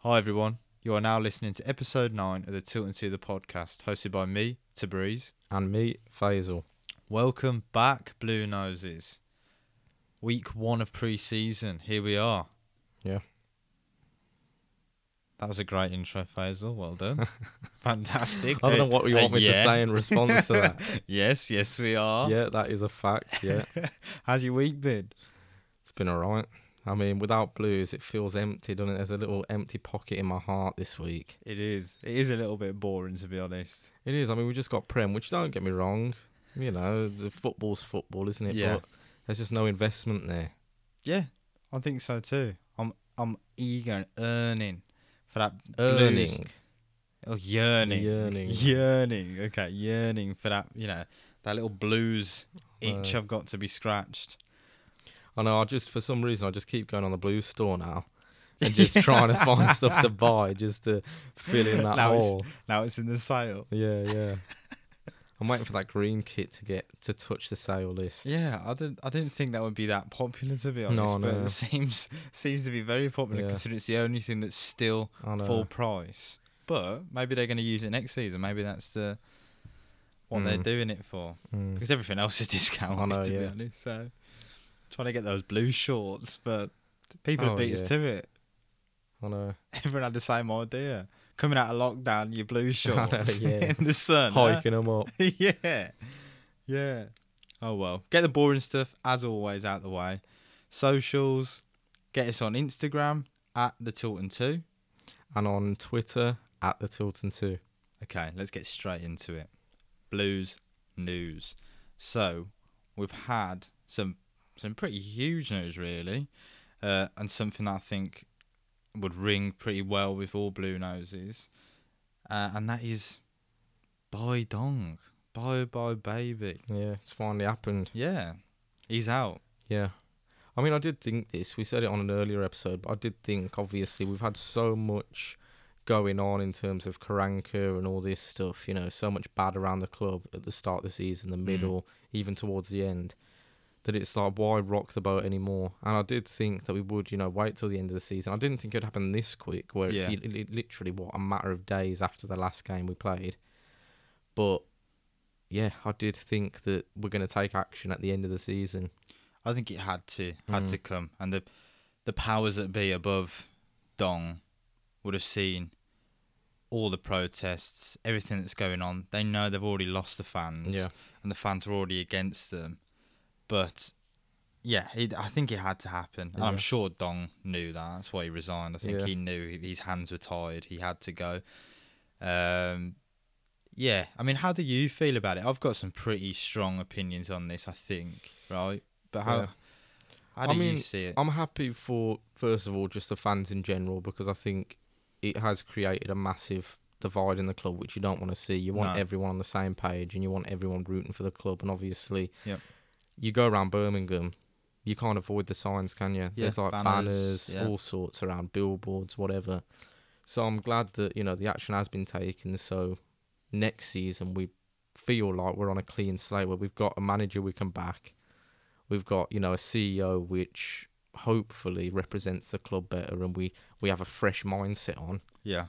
Hi everyone. You are now listening to episode 9 of the Tilt and Two the podcast, hosted by me, Tabriz. And me, Faisal. Welcome back, Blue Noses. Week 1 of pre-season. Here we are. Yeah. That was a great intro, Faisal. Well done. Fantastic. I don't know what you Uh, want me yeah. to say in response to that. yes, yes we are. Yeah, that is a fact. Yeah, How's your week been? it's been alright. I mean, without blues, it feels empty, doesn't it? There's a little empty pocket in my heart this week. It is. It is a little bit boring to be honest. It is. I mean, we just got Prem, which don't get me wrong. You know, the football's football, isn't it? Yeah. But there's just no investment there. Yeah, I think so too. I'm I'm eager and earning for that Earning. Blues. Oh, yearning, Yearning. yearning. Okay, yearning for that. You know, that little blues itch Uh, I've got to be scratched. I know. I just for some reason I just keep going on the blues store now and just trying to find stuff to buy just to fill in that Now it's- hole. Now it's in the sale. Yeah, yeah. I'm waiting for that green kit to get to touch the sale list. Yeah, I didn't. I didn't think that would be that popular to be honest. No, but no. it seems seems to be very popular Yeah. considering it's the only thing that's still full price. But maybe they're going to use it next season. Maybe that's the what they're Mm. doing it for. Mm. because everything else is discounted. Know, to be honest, so trying to get those blue shorts, but people have Oh, beat us to it. I know. Everyone had the same idea. Coming out of lockdown, your blue shorts yeah. in the sun. huh? Hiking them up. yeah, yeah. Oh well, get the boring stuff as always out the way. Socials, get us on Instagram at the Tilton Two. And on Twitter at the Tilton 2. Okay, let's get straight into it. Blues news. So we've had some some pretty huge news really, uh, and something that I think would ring pretty well with all blue noses, uh, and that is Bye Dong, Bye Bye Baby. Yeah, it's finally happened. Yeah, he's out. Yeah. I mean, I did think this. We said it on an earlier episode, but I did think, obviously, we've had so much going on in terms of Karanka and all this stuff, you know, so much bad around the club at the start of the season, the Mm. middle, even towards the end, that it's like, why rock the boat anymore? And I did think that we would, you know, wait till the end of the season. I didn't think it would happen this quick, where it's Yeah. li- li- literally, what, a matter of days after the last game we played. But, yeah, I did think that we're going to take action at the end of the season. I think it had to had Mm. to come, and the the powers that be above Dong would have seen all the protests, everything that's going on. They know they've already lost the fans, Yeah. and the fans are already against them. But yeah, it, I think it had to happen, and I'm sure Dong knew that. That's why he resigned. I think Yeah. he knew his hands were tied. He had to go. Um, yeah, I mean, how do you feel about it? I've got some pretty strong opinions on this. I think, right? But how Yeah. how do I mean, you see it? I'm happy for first of all just the fans in general because I think it has created a massive divide in the club which you don't want to see. You want No. everyone on the same page and you want everyone rooting for the club and obviously Yep. You go around Birmingham you can't avoid the signs, can you? There's like banners, banners, yeah. all sorts around, billboards, whatever. So I'm glad that you know the action has been taken. So next season we feel like we're on a clean slate where we've got a manager we can back. We've got you know a CEO which hopefully represents the club better, and we we have a fresh mindset on. yeah,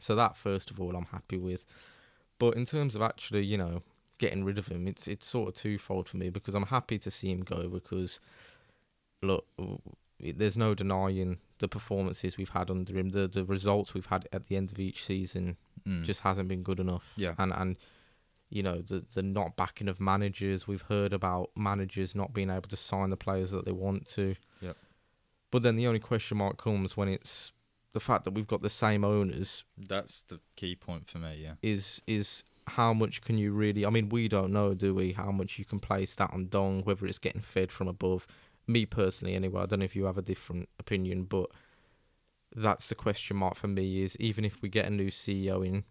So that first of all, I'm happy with. But in terms of actually, you know, getting rid of him, it's it's sort of twofold for me because I'm happy to see him go because look, there's no denying the performances we've had under him, the the results we've had at the end of each season mm. just hasn't been good enough. yeah, And and you know the the not backing of managers. We've heard about managers not being able to sign the players that they want to. Yep. But then the only question mark comes when it's the fact that we've got the same owners that's the key point for me. Yeah, is is how much can you really I mean we don't know do we how much you can place that on Dong whether it's getting fed from above me personally anyway I don't know if you have a different opinion but that's the question mark for me is even if we get a new CEO in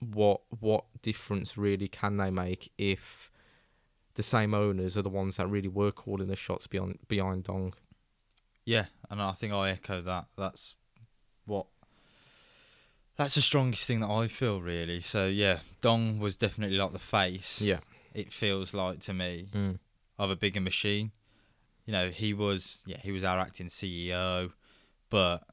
what what difference really can they make if the same owners are the ones that really were calling the shots beyond behind Dong yeah, and I think I echo that. That's what. That's the strongest thing that I feel really. So yeah, Dong was definitely like the face. yeah it feels like to me mm. of a bigger machine. You know, he was yeah, he was our acting CEO, but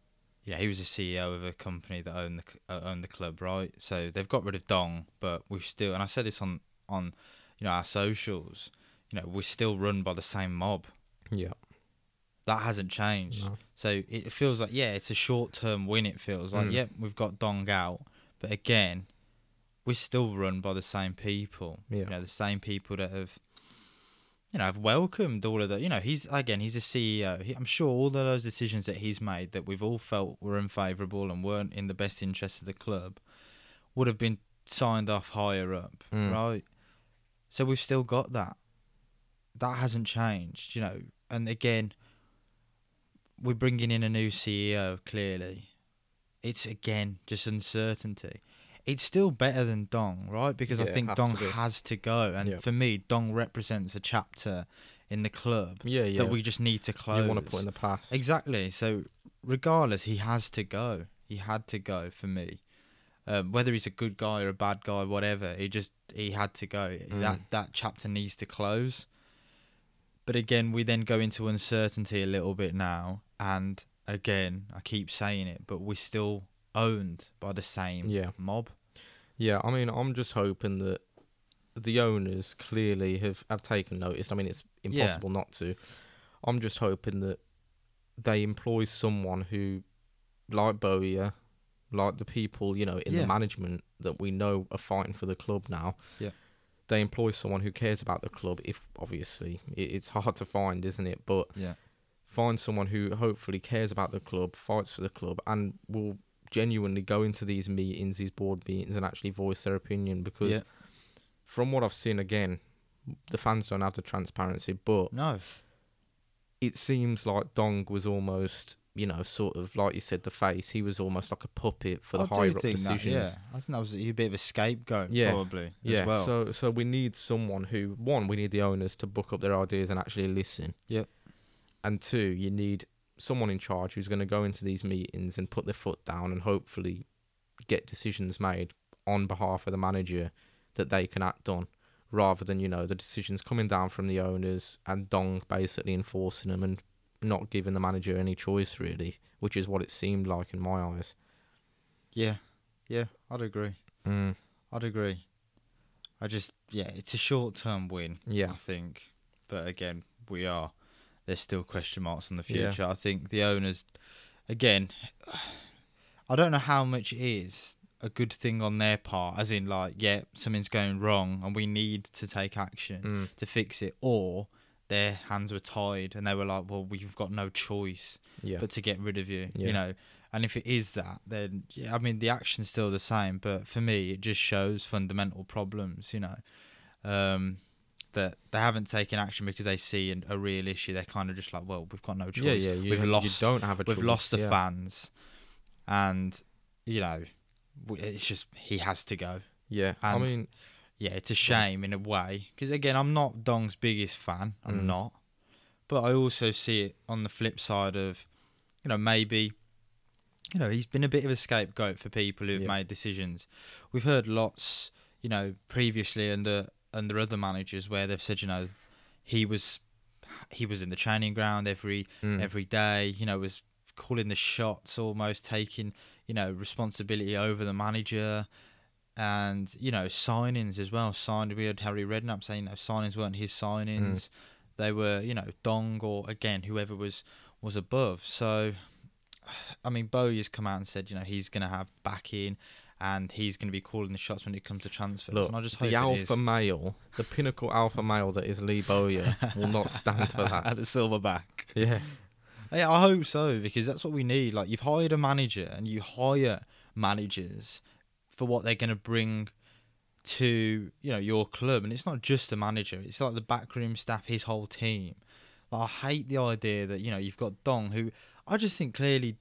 yeah, he was a CEO of a company that owned the uh, owned the club, right? So they've got rid of Dong, but we've still, and I said this on on you know our socials, you know, we're still run by the same mob. Yeah. That hasn't changed. No. So it feels like yeah, it's a short term win. It feels like Mm. yep, we've got Dong out, but again, we're still run by the same people. Yeah. You know, the same people that have, you know, have welcomed all of that. You know, he's again, he's a CEO. He, I'm sure all of those decisions that he's made that we've all felt were unfavourable and weren't in the best interest of the club, would have been signed off higher up, Mm. right? So we've still got that. That hasn't changed, you know. And again, we're bringing in a new CEO. Clearly, it's again just uncertainty. It's still better than Dong, right? Because Yeah, I think Dong to has to go, and Yeah. for me, Dong represents a chapter in the club Yeah, yeah. that we just need to close. you want to put in the past. Exactly. So, regardless, he has to go. He had to go for me. Um, whether he's a good guy or a bad guy, whatever, he just he had to go. Mm. That that chapter needs to close. But again, we then go into uncertainty a little bit now, and again, I keep saying it, but we're still owned by the same Yeah. mob. Yeah, I mean, I'm just hoping that the owners clearly have, have taken notice. I mean, it's Yeah. impossible not to. I'm just hoping that they employ someone who, like Bowyer, like the people, you know, in Yeah. the management that we know are fighting for the club now. Yeah. They employ someone who cares about the club. If obviously it, it's hard to find, isn't it? But Yeah. Find someone who hopefully cares about the club, fights for the club, and will genuinely go into these meetings, these board meetings, and actually voice their opinion. Because Yeah. from what I've seen, again, the fans don't have the transparency, but No. it seems like Dong was almost, you know, sort of like you said, the face. He was almost like a puppet for the I higher up think that, decisions. yeah, I think that was a bit of a scapegoat, Yeah. probably Yeah, as well. so so we need someone who one, we need the owners to book up their ideas and actually listen. Yep. And two, you need someone in charge who's going to go into these meetings and put their foot down and hopefully get decisions made on behalf of the manager that they can act on, rather than you know the decisions coming down from the owners and Dong basically enforcing them and not giving the manager any choice really, which is what it seemed like in my eyes. yeah, yeah, I'd agree. Mm. I'd agree. I just yeah, it's a short term win. Yeah. I think, but again, we are. There's still question marks on the Yeah. future. I think the owners, again, I don't know how much it is a good thing on their part, as in like, yeah, something's going wrong and we need to take action Mm. to fix it, or their hands were tied and they were like, well, we've got no choice Yeah. but to get rid of you, Yeah. you know. And if it is that, then yeah, I mean the action's still the same, but for me it just shows fundamental problems, you know. Um, that they haven't taken action because they see an, a real issue. They're kind of just like, well, we've got no choice. yeah, yeah, you, we've lost. don't have a we've choice. lost the yeah. fans, and you know, it's just he has to go. Yeah, I mean, Yeah, it's a shame in a way because again, I'm not Dong's biggest fan. I'm Mm. not, but I also see it on the flip side of, you know, maybe, you know, he's been a bit of a scapegoat for people who've Yeah. made decisions. We've heard lots, you know, previously under under other managers where they've said, you know, he was he was in the training ground every mm, every day. You know, was calling the shots, almost taking you know responsibility over the manager, and you know signings as well. Signed, we had Harry Redknapp saying, you know, signings weren't his signings; they were you know Dong or again whoever was was above. So, I mean, Bowyer's come out and said, you know, he's going to have backing. And he's going to be calling the shots when it comes to transfers. look, and I just hope the alpha male, the pinnacle alpha male that is Lee Bowyer, will not stand for that. At the silverback. Yeah, Yeah, I hope so because that's what we need. Like you've hired a manager and you hire managers for what they're going to bring to you know your club, and it's not just the manager; it's like the backroom staff, his whole team. Like, I hate the idea that you know you've got Dong, who I just think clearly,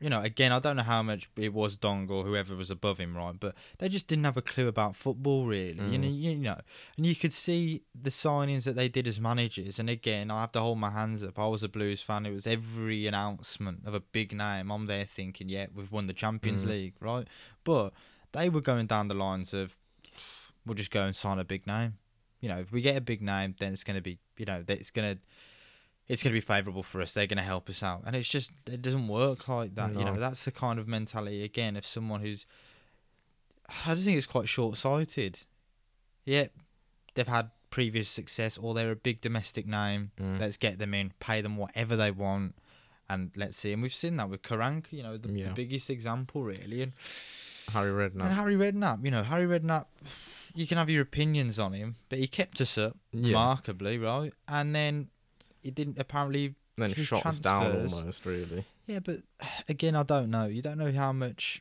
you know, again I don't know how much it was Dong or whoever was above him, right? But they just didn't have a clue about football really. You Mm. know, you know, and you could see the signings that they did as managers. And again, I have to hold my hands up. I was a Blues fan. It was every announcement of a big name. I'm there thinking, yeah, we've won the Champions Mm. League, right? But they were going down the lines of, we'll just go and sign a big name. You know, if we get a big name, then it's going to be, you know, it's going to, it's going to be favourable for us. They're going to help us out, and it's just it doesn't work like that. You know, that's the kind of mentality again of someone who's. I just think it's quite short-sighted. Yeah, they've had previous success, or they're a big domestic name. Mm. Let's get them in, pay them whatever they want, and let's see. And we've seen that with Karanka, you know, the, Yeah. the biggest example really. And Harry Redknapp. and Harry Redknapp, you know, Harry Redknapp, you can have your opinions on him, but he kept us up Yeah. remarkably, right? And then he didn't apparently. then his shot us down almost, really. Yeah, but again, I don't know. You don't know how much.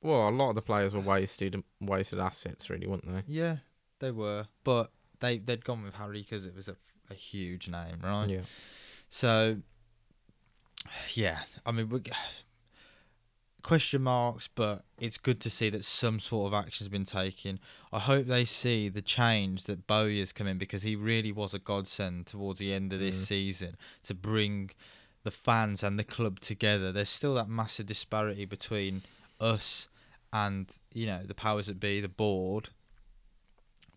Well, a lot of the players were wasted wasted assets, really, weren't they? Yeah, they were, but they they'd gone with Harry because it was a, a huge name, right? Yeah. So, yeah, I mean, we question marks, but it's good to see that some sort of action's been taken. I hope they see the change that Bowyer's come in because he really was a godsend towards the end of this Mm. season to bring the fans and the club together. There's still that massive disparity between us and you know the powers that be, the board.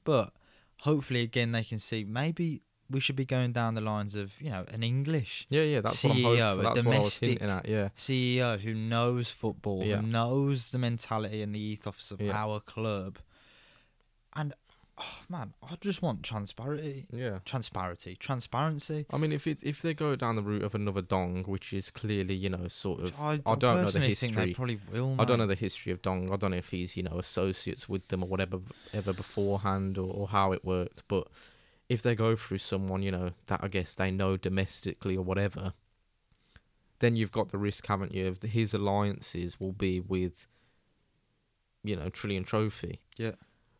But hopefully, again, they can see maybe we should be going down the lines of you know an English Yeah, yeah, that's what I'm CEO, a what I was domestic- at. Yeah, CEO who knows football, Yeah. who knows the mentality and the ethos of Yeah. our club. And oh man, I just want transparency, yeah. transparency, transparency. I mean, if it if they go down the route of another Dong, which is clearly you know sort of I, I don't know the personally think they history. probably will. I don't know the history of Dong. I don't know if he's you know associates with them or whatever ever beforehand or, or how it worked. But if they go through someone you know that I guess they know domestically or whatever, then you've got the risk, haven't you? Of his alliances will be with you know Trillion Trophy. Yeah.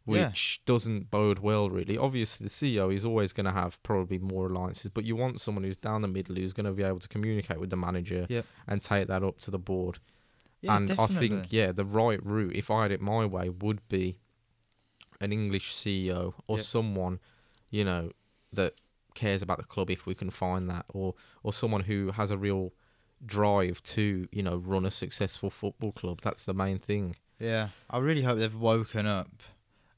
Which Yeah. doesn't bode well, really. Obviously, the CEO is always going to have probably more alliances, but you want someone who's down the middle who's going to be able to communicate with the manager Yeah. and take that up to the board Yeah, and definitely. I think yeah, the right route, if I had it my way, would be an English CEO or someone, you know, that cares about the club if we can find that, or or someone who has a real drive to you know run a successful football club. That's the main thing. Yeah, I really hope they've woken up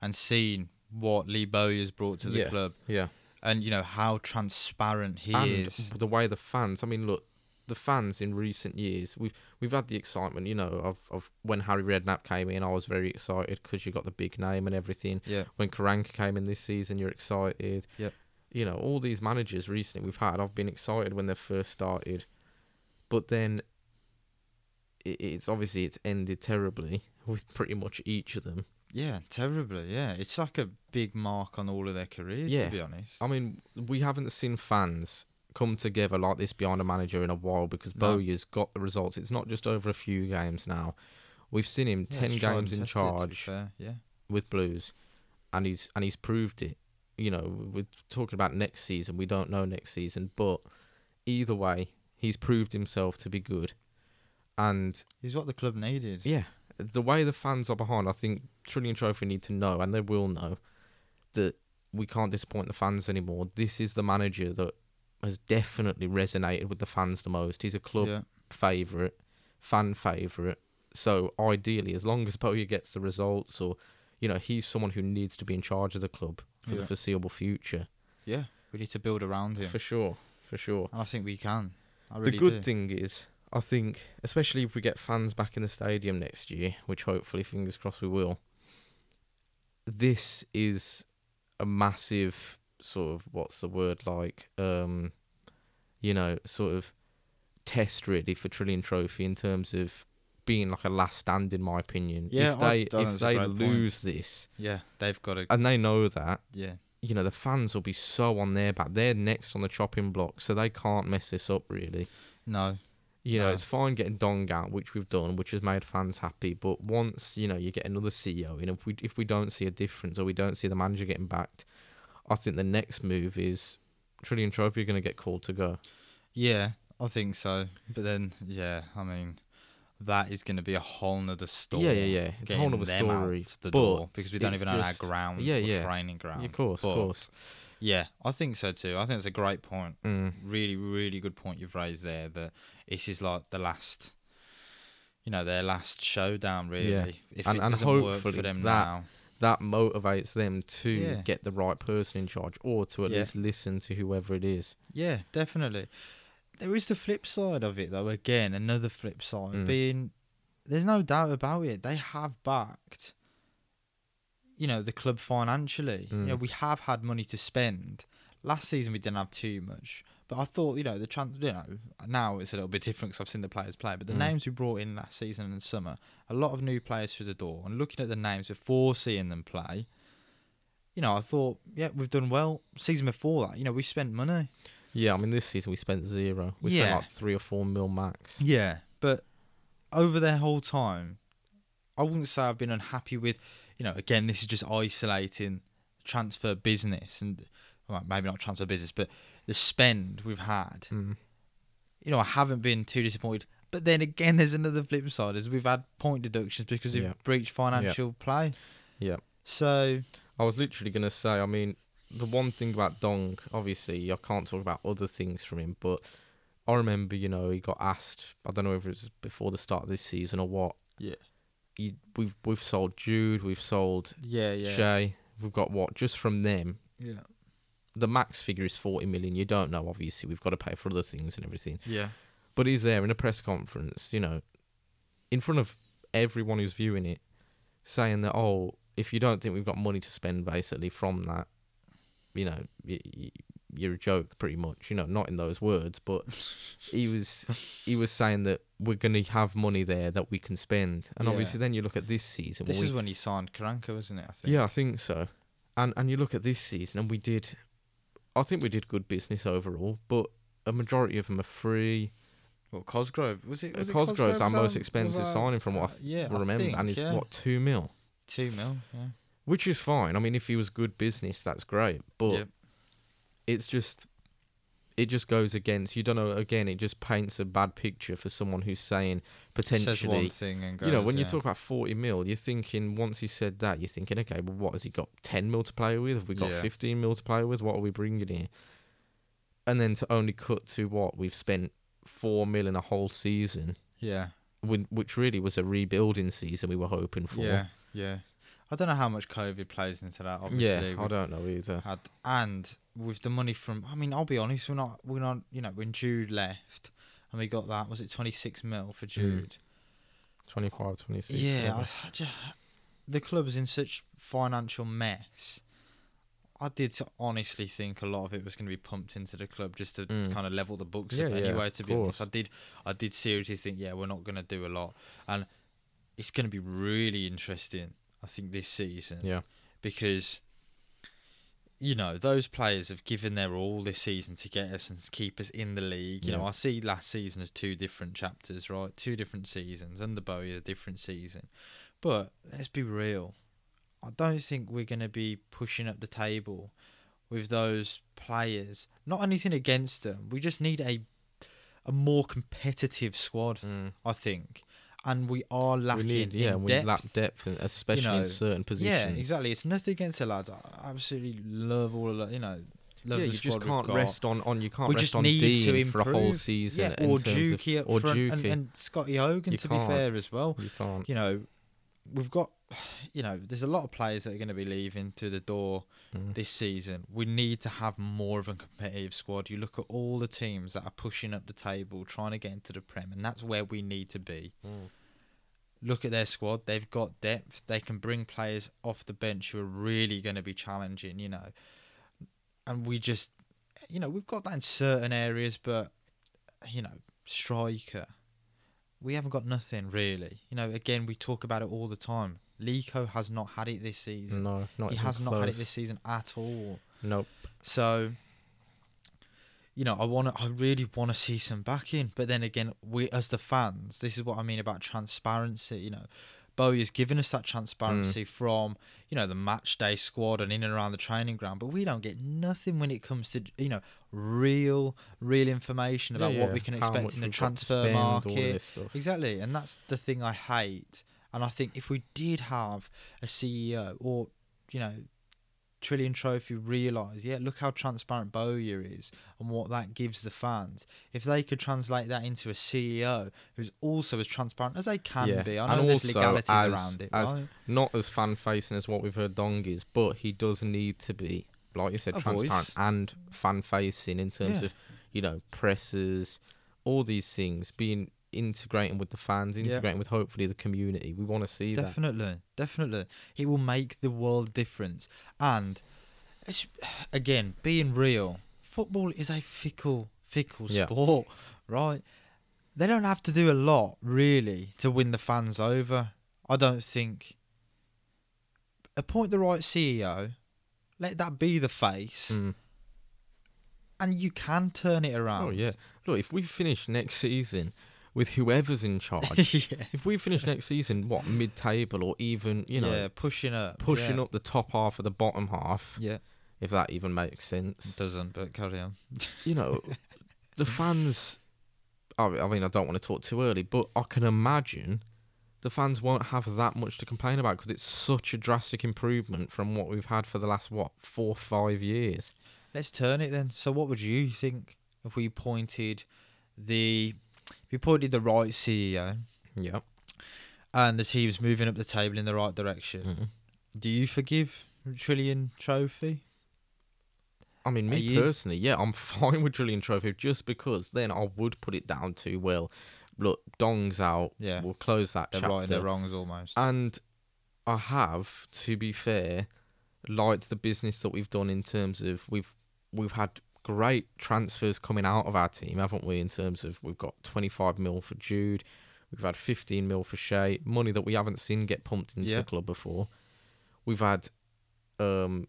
and seen what Lee Bowyer's brought to the Yeah. club, Yeah, and you know how transparent he and is. the way the fans. I mean, look. The fans in recent years, we've we've had the excitement, you know, of, of when Harry Redknapp came in. I was very excited because you got the big name and everything. Yeah, when Karanka came in this season, you're excited. Yep. You know, all these managers recently we've had, I've been excited when they first started, but then it, it's obviously it's ended terribly with pretty much each of them. yeah, terribly. Yeah, it's like a big mark on all of their careers. Yeah. to be honest. I mean, we haven't seen fans come together like this behind a manager in a while because No. Bowyer's got the results. It's not just over a few games now. We've seen him Yeah, ten games in tested, to be charge. Yeah, with Blues, and he's and he's proved it. You know, we're talking about next season. We don't know next season, but either way, he's proved himself to be good. And he's what the club needed. yeah, the way the fans are behind, I think Trillion Trophy need to know, and they will know, that we can't disappoint the fans anymore. This is the manager that has definitely resonated with the fans the most. He's a club yeah. favourite, fan favourite. So ideally, as long as Bowyer gets the results, or you know, he's someone who needs to be in charge of the club for Yeah. the foreseeable future. yeah. We need to build around him, For sure, for sure. and I think we can. I really the good do. thing is, I think, especially if we get fans back in the stadium next year, which hopefully, fingers crossed, we will. This is a massive sort of what's the word like, um, you know, sort of test really for Trillion Trophy in terms of being like a last stand, in my opinion. Yeah, if they if they great point. lose this, Yeah, they've got to. and they know that, Yeah, you know, the fans will be so on their back. They're next on the chopping block, so they can't mess this up really. no, You know, No. it's fine getting Dong out, which we've done, which has made fans happy. But once you know you get another CEO, and if we if we don't see a difference or we don't see the manager getting backed, I think the next move is Trillion Trophy are going to get called to go. yeah, I think so. But then, yeah, I mean, that is going to be a whole nother story. Yeah, yeah, yeah. It's a whole getting other them out story. the but door because we don't even own our ground. Yeah, or yeah. training ground. of course, But, of course. Yeah, I think so too. I think it's a great point. Mm. Really, really good point you've raised there. That this is like the last, you know, their last showdown. Really, Yeah. if And- it and doesn't work for them that- now, that motivates them to Yeah. get the right person in charge or to at Yeah. least listen to whoever it is. Yeah, definitely. There is the flip side of it, though. Again, another flip side Mm. being there's no doubt about it. They have backed, you know, the club financially. You know, Mm. we have had money to spend. Last season we didn't have too much, but I thought, you know, the trans, you know, now it's a little bit different because I've seen the players play. But the Mm. names we brought in last season and summer, a lot of new players through the door. And looking at the names before seeing them play, you know, I thought, yeah, we've done well. Season before that, you know, we spent money. Yeah, I mean this season we spent zero. We Yeah. spent like three or four mil max. Yeah, but over their whole time, I wouldn't say I've been unhappy with. You know, again, this is just isolating transfer business and well, maybe not transfer business, but the spend we've had. Mm. You know, I haven't been too disappointed. But then again, there's another flip side: is we've had point deductions because we've Yeah. breached financial play. Yeah. So I was literally gonna say, I mean, the one thing about Dong, obviously, I can't talk about other things from him, but I remember, you know, he got asked. I don't know if it was before the start of this season or what. Yeah. He, we've we've sold Jude, we've sold yeah, yeah, Shay, we've got what just from them. yeah, The max figure is forty million. You don't know, obviously. We've got to pay for other things and everything. yeah, But he's there in a press conference, you know, in front of everyone who's viewing it, saying that, oh, if you don't think we've got money to spend, basically from that, you know, y- y- you're a joke, pretty much. You know, not in those words, but he was he was saying that we're gonna have money there that we can spend, and Yeah. obviously then you look at this season. This is we, when he signed Karanka, wasn't it? I think. yeah, I think so, and and you look at this season, and we did, I think we did good business overall, but a majority of them are free. Well, Cosgrove was it? Was Cosgrove's our most expensive our- signing from what I uh, yeah, I remember, think, and he's yeah. what two mil, Two mil. Yeah. which is fine. I mean, if he was good business, that's great. But Yep. it's just, it just goes against. You don't know. Again, it just paints a bad picture for someone who's saying potentially. thing and goes, You know, when you talk about forty mil, you're thinking once he said that, you're thinking, okay, well, what has he got? Ten mil to play with? Have we got Yeah. fifteen mil to play with? What are we bringing here? And then to only cut to what we've spent four mil in a whole season, yeah, when, which really was a rebuilding season we were hoping for. yeah, yeah. I don't know how much COVID plays into that. Obviously, Yeah, I don't know either. had and with the money from. I mean, I'll be honest. We're not. We're not. You know, when Jude left, and we got that. Was it twenty six mil for Jude? 25, 26. Yeah. I, I just, the club's in such financial mess. I did honestly think a lot of it was going to be pumped into the club just to Mm. kind of level the books Yeah, up yeah, anyway. of To be honest, I did, I did seriously think, yeah, we're not going to do a lot, and it's going to be really interesting. I think this season yeah. because you know those players have given their all this season to get us and keep us in the league. You know, I see last season as two different chapters, right? Two different seasons. Under Bowyer, a different season. But let's be real. I don't think we're going to be pushing up the table with those players. Not anything against them. We just need a a more competitive squad. Mm. I think, and we are We lacking need, yeah, we depth. lack depth, especially know, in certain positions. Yeah, exactly. It's nothing against the lads. I absolutely love all of that. You know, love yeah, the you just can't rest on, on you can't We rest on Dean for a whole season. Yeah, or Juki up or front, and, and Scotty Hogan. You to can't. be fair, as well. you can't. You know, we've got. You know, there's a lot of players that are going to be leaving through the door Mm. this season. We need to have more of a competitive squad. You look at all the teams that are pushing up the table, trying to get into the Prem, and that's where we need to be. Mm. Look at their squad. They've got depth. They can bring players off the bench who are really going to be challenging, you know. And we just, you know, we've got that in certain areas, but, you know, striker, we haven't got nothing really. You know, again, we talk about it all the time. Lico has not had it this season. No, not he has not had it this season at all. Nope. So, you know, I want to, I really want to see some backing. But then again, we as the fans, this is what I mean about transparency. You know, Bowyer has given us that transparency Mm. from you know the match day squad and in and around the training ground, but we don't get nothing when it comes to you know real, real information about Yeah, what we can how expect in the we've got to transfer market. Exactly, and that's the thing I hate. And I think if we did have a CEO or, you know, Trillion Trophy realise, yeah, look how transparent Bowyer is and what that gives the fans. If they could translate that into a CEO who's also as transparent as they can Yeah, be, I and know there's legalities as- around it, as- right? Not as fan facing as what we've heard Dong is, but he does need to be, like you said, A transparent voice. and fan facing in terms Yeah. of, you know, presses, all these things, being integrating with the fans, Yeah. integrating with hopefully the community. We want to see that. Definitely, definitely. It will make the world difference. And it's, again, being real, football is a fickle, fickle Yeah. sport, right? They don't have to do a lot really to win the fans over. I don't think. Appoint the right CEO, let that be the face, Mm. and you can turn it around. Oh yeah. Look, if we finish next season with whoever's in charge, yeah. if we finish next season, what mid-table or even you know yeah, pushing up, pushing yeah. up the top half of the bottom half, Yeah, if that even makes sense. it doesn't, but carry on. you know, the fans. I I mean, I don't want to talk too early, but I can imagine the fans won't have that much to complain about because it's such a drastic improvement from what we've had for the last what four, five years. Let's turn it then. So, what would you think if we pointed the, we pointed the right CEO Yep. and the team's moving up the table in the right direction? Mhm. Do you forgive Trillion Trophy? I mean, Are me you- personally, yeah, I'm fine with Trillion Trophy just because then I would put it down to well, look, Dong's out. Yeah. We'll close that They're chapter. right, they're wrongs almost. And I have, to be fair, liked the business that we've done in terms of we've we've had great transfers coming out of our team, haven't we? In terms of we've got 25 mil for Jude, we've had 15 mil for Shea, money that we haven't seen get pumped into Yeah. the club before. We've had um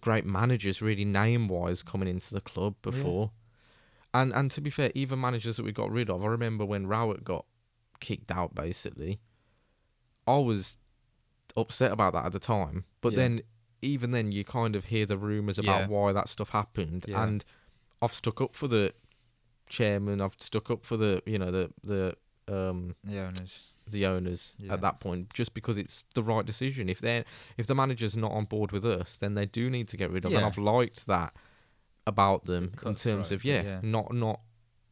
great managers, really name wise, coming into the club Yeah. before. And and to be fair, even managers that we got rid of, I remember when Rowett got kicked out basically. I was upset about that at the time. But Yeah. then even then you kind of hear the rumours about Yeah. why that stuff happened. Yeah. And I've stuck up for the chairman, I've stuck up for the you know, the the um The owners. the owners Yeah. at that point just because it's the right decision. If they are if the manager's not on board with us, then they do need to get rid of. And I've liked that about them in terms of yeah, yeah. not not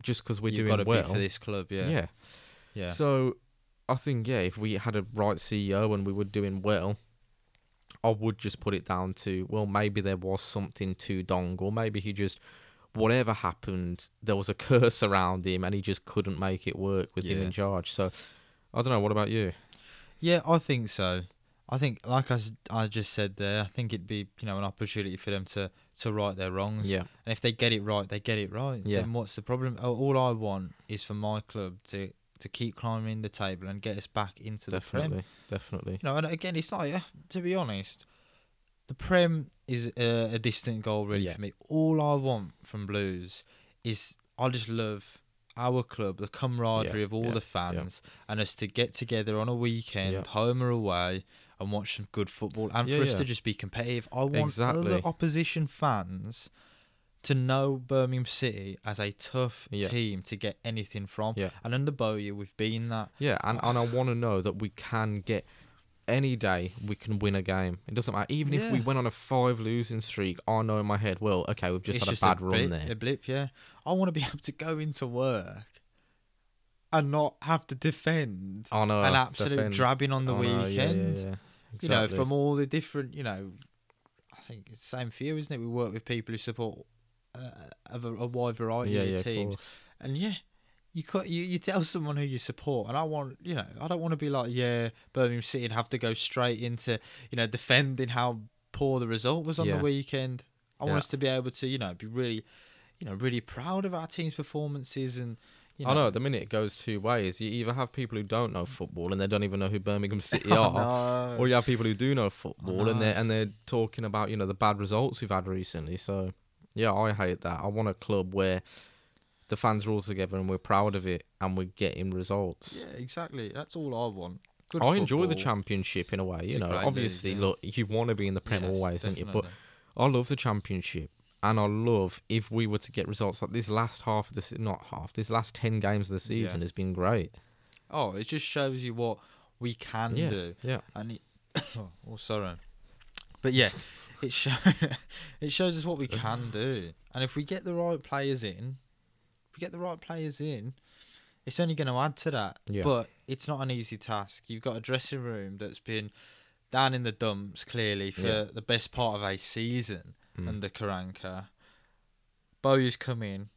just because we're You've got doing to well. be for this club, yeah. yeah. Yeah. So I think yeah, if we had a right CEO and we were doing well, I would just put it down to well, maybe there was something to Dong, or maybe he just whatever happened, there was a curse around him and he just couldn't make it work with him in charge. So I don't know. What about you? Yeah, I think so. I think, like I, I just said there, I think it'd be you know an opportunity for them to to right their wrongs. Yeah, And if they get it right, they get it right. Yeah. Then what's the problem? All I want is for my club to to keep climbing the table and get us back into the Prem. definitely, definitely. You know, and again, it's not. yeah, To be honest, the Prem is a, a distant goal really Yeah. for me. All I want from Blues is I just love our club, the camaraderie Yeah, of all yeah, the fans, and us to get together on a weekend, home or away, and watch some good football, and for us to just be competitive. I want Exactly. other opposition fans to know Birmingham City as a tough Yeah. team to get anything from. Yeah. And under Bowyer, we've been that. Yeah, and, and I want to know that we can get any day we can win a game. It doesn't matter. Even if we went on a five losing streak, I know in my head, well, okay, we've just it's had just a bad run blip, there. A blip, yeah. I want to be able to go into work and not have to defend I know. an absolute defend. drabbing on the I know, yeah, yeah, weekend. yeah, You know, from all the different, you know, I think it's the same for you, isn't it? We work with people who support Uh, of a, a wide variety yeah, of yeah, teams, of and yeah. You, cut, you you tell someone who you support, and I want you know I don't want to be like yeah Birmingham City and have to go straight into you know defending how poor the result was on Yeah. the weekend. I want us to be able to you know be really you know really proud of our team's performances and you know, I know. At the minute, it goes two ways. You either have people who don't know football and they don't even know who Birmingham City I are, know. or you have people who do know football and they're and they're talking about you know the bad results we've had recently. So yeah, I hate that. I want a club where the fans are all together and we're proud of it and we're getting results. yeah exactly that's all I want. Good I enjoy the football. championship in a way. It's You a know, great league, obviously, yeah. look, you want to be in the Prem Yeah, always, don't you? But definitely. I love the championship, and I love if we were to get results like this last half of the se- not half this last ten games of the season has been great. oh it just shows you what we can Yeah, do yeah, and it, oh sorry but yeah it show, it shows us what we can do, and if we get the right players in, if we get the right players in, it's only going to add to that. Yeah. But it's not an easy task. You've got a dressing room that's been down in the dumps clearly for Yeah. the best part of a season Mm. under Karanka. Bo's come in,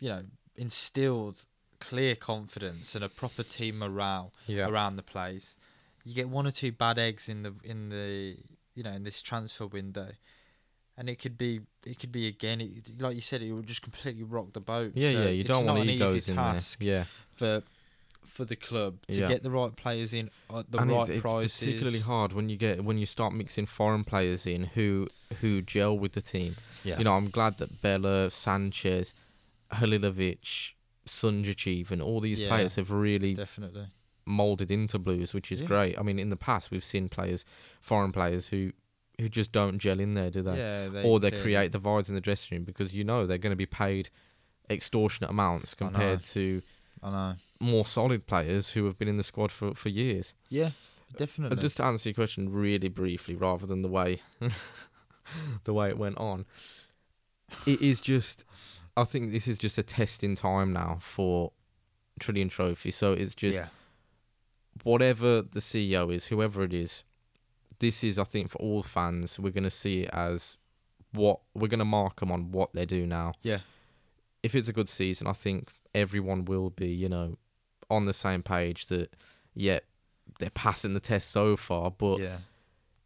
you know, instilled clear confidence and a proper team morale yeah. around the place. You get one or two bad eggs in the in the you know in this transfer window, and it could be it could be again. It, like you said, it would just completely rock the boat. Yeah, So yeah. You don't want an egos in there. Yeah. for for the club to Yeah. get the right players in at the and right it's, it's prices. particularly hard when you get when you start mixing foreign players in who who gel with the team. Yeah, You know, I'm glad that Bela, Sanchez, Halilovic, Sunjic, and all these Yeah. players have really definitely. Molded into Blues, which is Yeah. great. I mean, in the past we've seen players, foreign players who who just don't gel in there, do they? Yeah, they, or they clearly- create divides in the dressing room because you know they're going to be paid extortionate amounts I compared to I know. more solid players who have been in the squad for, for years. Yeah, uh, definitely. But just to answer your question really briefly, rather than the way the way it went on, it is just. I think this is just a test in time now for Trillion Trophy. So it's just yeah, whatever the CEO is, whoever it is, this is, I think, for all fans, we're going to see it as what we're going to mark them on what they do now. Yeah. If it's a good season, I think everyone will be, you know, on the same page that, yeah, they're passing the test so far. But yeah,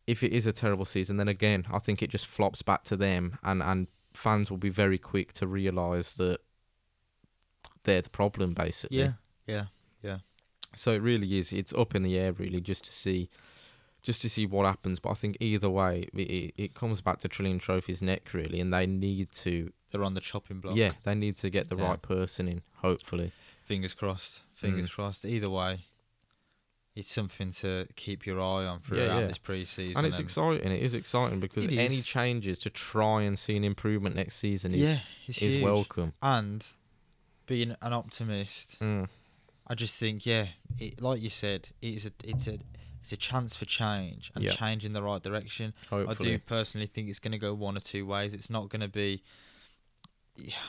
if it is a terrible season, then again, I think it just flops back to them, and and fans will be very quick to realise that they're the problem, basically. Yeah, yeah, yeah. So it really is. It's up in the air, really, just to see, just to see what happens. But I think either way, it, it, comes back to Trillion Trophy's neck, really, and they need to, They're on the chopping block. yeah, they need to get the Yeah. right person in. Hopefully, Fingers crossed. Fingers Mm. crossed. Either way, it's something to keep your eye on throughout yeah. this pre-season. and it's exciting. It is exciting because It any changes to try and see an improvement next season is yeah, is huge. welcome. And being an optimist, Mm. I just think, yeah, it, like you said, it's a it's a it's a chance for change and Yeah. change in the right direction. Hopefully, I do personally think it's going to go one or two ways. It's not going to be.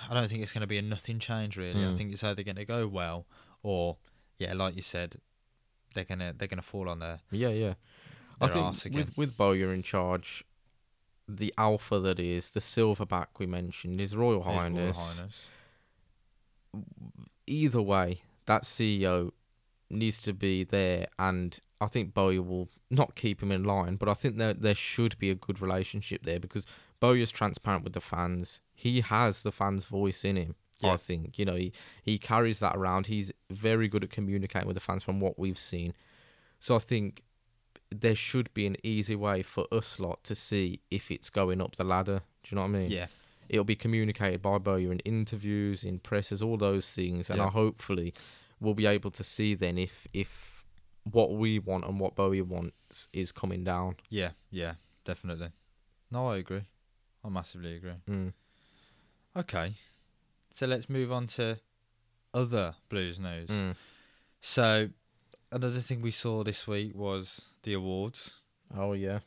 I don't think it's going to be a nothing change really. I Mm. think it's either going to go well or yeah, like you said, they're gonna they're gonna fall on their yeah, yeah. I their arse think again. with with Bowyer in charge, the alpha that is the silverback we mentioned, is Royal His Royal Highness. Highness. either way, that CEO needs to be there, and I think Bowyer will not keep him in line, but I think there there should be a good relationship there because Bowyer's transparent with the fans. He has the fans' voice in him. Yeah. I think you know he he carries that around. He's very good at communicating with the fans from what we've seen. So I think there should be an easy way for us lot to see if it's going up the ladder. Do you know what I mean? Yeah, it'll be communicated by Bowyer in interviews, in presses, all those things, and Yeah. I hopefully we'll be able to see then if if what we want and what Bowyer wants is coming down. yeah, yeah, definitely. No, I agree. I massively agree. Mm. Okay, so let's move on to other blues news. Mm. So another thing we saw this week was the awards. Oh yeah,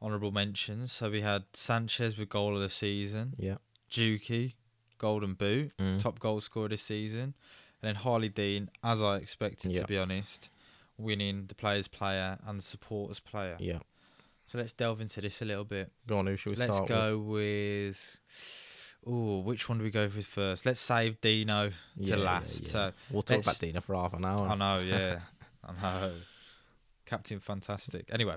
Honourable mentions. So we had Sanchez with goal of the season, yeah. Juki, golden boot, Mm. top goal scorer this season, and then Harlee Dean, as I expected Yeah. to be honest, winning the players' player and the supporters' player. Yeah. So let's delve into this a little bit. Go on, who should we let's start go with. Oh, which one do we go with first? Let's save Dino with? to Yeah, yeah, last. yeah. So we'll talk about let's- for half an hour. I know, yeah, I know. Captain Fantastic. Anyway,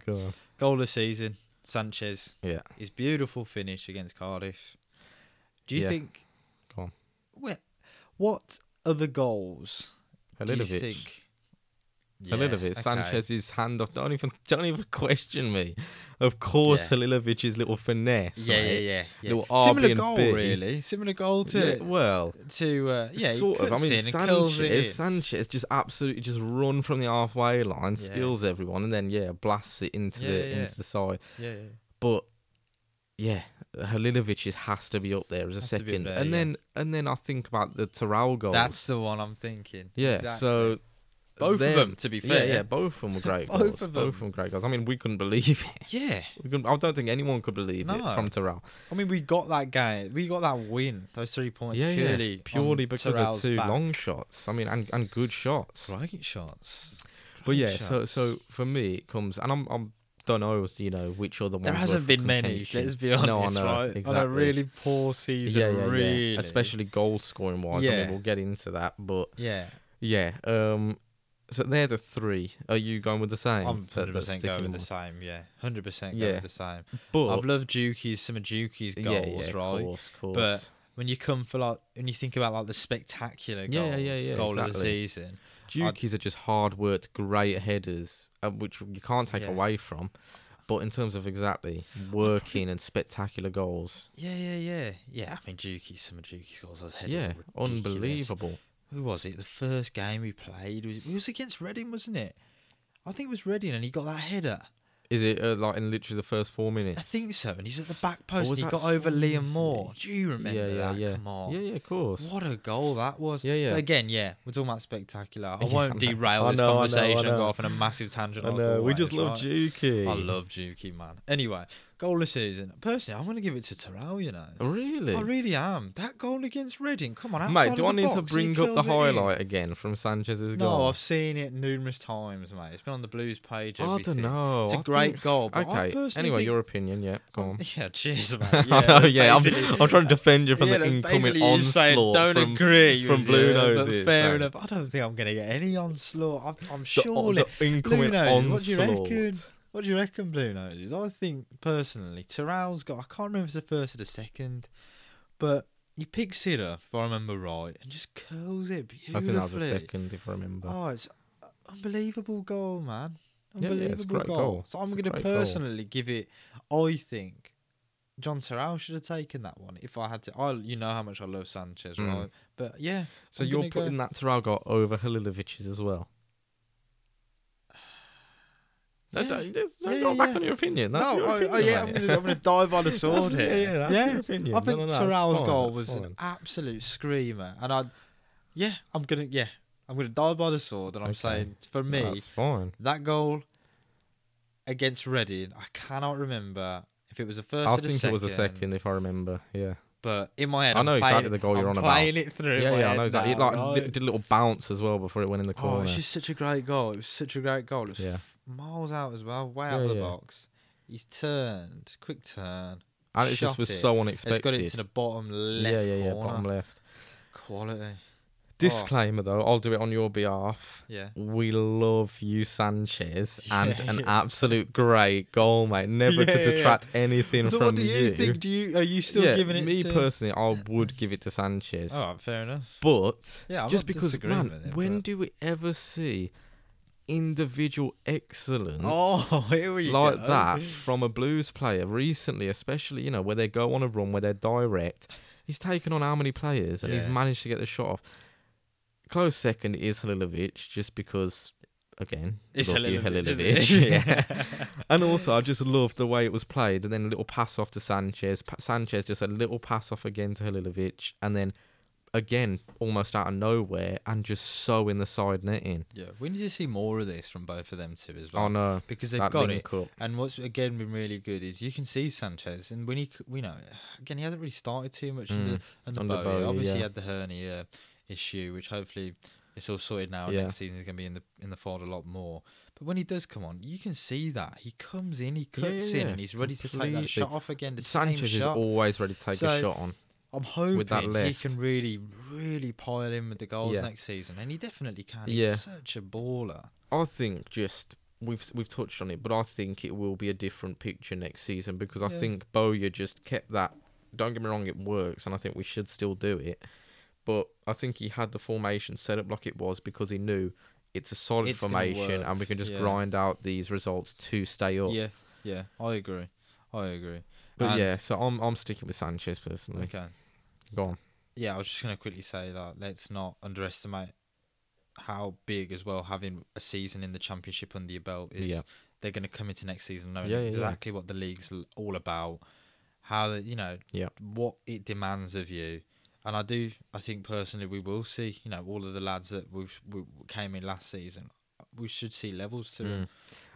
goal of the season, Sanchez. Yeah. His beautiful finish against Cardiff. Do you Yeah. think? Go on. Where, what other goals do you Halilovic. Think? Halilovic, okay. Sanchez's hand off. Don't even, don't even question me. Of course, Yeah. Halilovic's little finesse. Yeah, yeah, right? yeah. yeah. Little R, Similar B goal, B. really. Similar goal to Yeah, well, to uh, yeah. sort of. I mean, in and kills it Sanchez. Sanchez just absolutely just run from the halfway line, Yeah. skills everyone, and then yeah, blasts it into Yeah, the yeah, yeah. into the side. Yeah, yeah. But yeah, Halilovic has to be up there as a Has to be up second, there, and yeah. then and then I think about the Terrell goals. That's the one I'm thinking. yeah. Exactly. So Both of them- them, to be fair. yeah, yeah, both of them were great Both goals. of Both them. of them great goals. I mean, we couldn't believe it. Yeah. We couldn't, I don't think anyone could believe No. it from Terrell. I mean, we got that game. We got that win. Those three points Yeah, purely, yeah, purely because Terrell's of two back. long shots. I mean, and, and good shots. Right shots. But yeah, so shots. so for me it comes, and I'm I'm don't know you know which other ones. there hasn't for been many. contention. Let's be honest, No, I know, right? exactly. On a really poor season, yeah, yeah, really, yeah. Especially goal scoring wise. I Yeah. mean, we'll get into that, but yeah. yeah. Um, so they're the three. Are you going with the same? I'm hundred percent going with the same. Yeah, hundred percent going Yeah. with the same. But I've loved Juki's some of Juki's goals, yeah, yeah, right? Of course, of course. But when you come for like when you think about like the spectacular goals, Yeah, yeah, yeah, goal of the season, Juki's are just hard worked, great headers, uh, which you can't take Yeah. away from. But in terms of exactly working and spectacular goals, yeah, yeah, yeah, yeah. I mean, Juki's some of Juki's goals, those headers, yeah, are unbelievable. Who was it? The first game we played was it was against Reading, wasn't it? I think it was Reading, and he got that header. Is it uh, like in literally the first four minutes? I think so, and he's at the back post. was and he got over Liam Moore. Do you remember yeah, yeah, that? yeah. Come on. Yeah, yeah, of course. What a goal that was. Yeah, yeah. But again, yeah, we're talking about spectacular. I won't derail I this know, I know, I conversation and know. go off on a massive tangent. I know. We just love right? Juki. I love Juki, man. Anyway, goal of the season. Personally, I'm going to give it to Toral, you know. Oh, really? I really am. That goal against Reading, come on, Mate, do I need to box, he bring up the in. highlight again from Sanchez's No, goal? No, I've seen it numerous times, mate. It's been on the Blues page. I don't know. It's a I great think- goal. But Okay. Anyway, think- your opinion, yeah. Go oh, on. Yeah, cheers, mate. I Yeah, know, yeah. I'm, I'm trying to defend you from yeah, the incoming onslaught Don't from, agree from Blue you, but Noses, Fair enough. I don't think I'm going to get any onslaught. I'm, I'm surely. incoming onslaught. what do you reckon? What do you reckon, Blue Noses? I think personally, Toral's got. I can't remember if it's the first or the second, but he picks it up, if I remember right, and just curls it beautifully. I think that was the second, if I remember. Oh, it's unbelievable goal, man. Yeah, yeah, Unbelievable it's a great goal. goal. So I'm going to great goal. personally give it. I think Jon Toral should have taken that one if I had to. I, you know how much I love Sanchez, Mm. right? But yeah, so I'm you're gonna go- putting that Toral goal over Halilovic's as well? No, Yeah. don't, just, don't Yeah, go yeah, back on your opinion. That's no, your I- opinion. oh, yeah, I'm gonna, I'm gonna die by the sword here. Yeah, yeah, that's yeah. your opinion. I No, think no, no, that's Toral's fine, goal was an fine. absolute screamer, and I, yeah, I'm gonna, yeah, I'm gonna die by the sword, and I'm Okay. saying for me, That's fine. that goal against Reading, I cannot remember if it was the first I or the think second. it was a second, if I remember. Yeah. But in my head, I I'm know playing exactly it- the goal you're I'm on about. playing it through. Yeah, yeah, I know exactly. It like right? did a little bounce as well before it went in the corner. Oh, it's just such a great goal. It was such a great goal. It was Yeah. Miles out as well, way out Yeah, of the yeah. box. He's turned, quick turn. and it just was it. so It's unexpected. got it to the bottom left yeah, yeah, yeah, corner. bottom left. Quality. Disclaimer though, I'll do it on your behalf. Yeah. We love you, Sanchez, and an yeah. absolute great goal, mate. Never Yeah, to yeah. detract anything So from what do you, you. think? Do you are you still yeah, giving it to me to? personally, I would give it to Sanchez. Oh, fair enough. But Yeah, I'm just because, man, it, when but- do we ever see individual excellence Oh, here we like go. that from a blues player recently, especially, you know, where they go on a run, where they're direct? He's taken on how many players and he's managed to get the shot off. Close second is Halilovic, just because, again, It's love you, Halilovic, isn't Halilovic. yeah. And also, I just loved the way it was played, and then a little pass off to Sanchez. Pa- Sanchez just a little pass off again to Halilovic, and then again almost out of nowhere, and just so in the side netting. Yeah, we need to see more of this from both of them too as well. Oh no, because they've got it. up. And what's again been really good is you can see Sanchez, and when he, we know, again he hasn't really started too much in the Mm, under, under Bowyer. Bowyer, Obviously, he had the hernia issue, which hopefully it's all sorted now. and Yeah. Next season he's going to be in the in the fold a lot more. But when he does come on, you can see that he comes in, he Yeah, cuts yeah, in, yeah, and he's ready to take that shot off again. The Sanchez is shot. always ready to take So, a shot on. I'm hoping he can really, really pile in with the goals Yeah. next season, and he definitely can. He's Yeah. such a baller. I think just we've we've touched on it, but I think it will be a different picture next season because I Yeah. think Bowyer just kept that. Don't get me wrong, it works, and I think we should still do it. But I think he had the formation set up like it was because he knew it's a solid It's formation, and we can just yeah. grind out these results to stay up. Yeah, yeah, I agree. I agree. But And- yeah, so I'm I'm sticking with Sanchez personally. Okay. Go on. Yeah, I was just gonna quickly say that let's not underestimate how big as well having a season in the championship under your belt is. Yeah. They're gonna come into next season knowing Yeah, yeah, exactly what the league's all about, how the, you know Yeah. what it demands of you, and I do. I think personally, we will see. You know, all of the lads that we've we came in last season. We should see levels to them.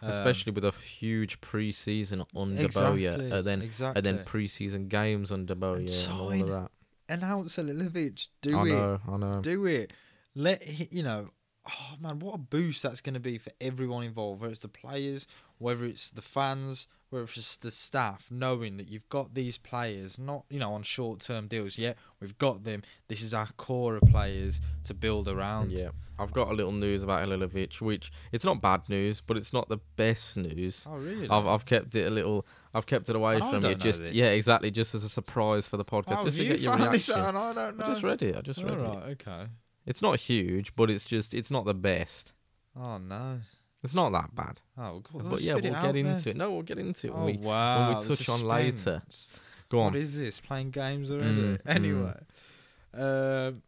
Mm. Especially with a huge pre-season under exactly, Bowyer, and then exactly. and then pre-season games under Bowyer, and, all of that. Announce a. Do I it. know, I know. Do it. Let you know. Oh man, what a boost that's going to be for everyone involved. Whether it's the players, whether it's the fans, whether it's just the staff, knowing that you've got these players, not you know on short-term deals. Yet we've got them. This is our core of players to build around. Yeah, I've got a little news about Halilovic, which it's not bad news, but it's not the best news. Oh really? I've I've kept it a little. I've kept it away And from you. Just this. yeah, exactly. Just as a surprise for the podcast, Oh, just to get your reaction. I don't know. I just read it. I just read it. Okay. It's not huge, but it's just it's not the best. Oh no. It's not that bad. Oh, go on, but yeah, we'll get out into it. No, we'll get into it Oh when we wow! the touch on later. go on. What is this? Playing games already? Mm, anyway, um,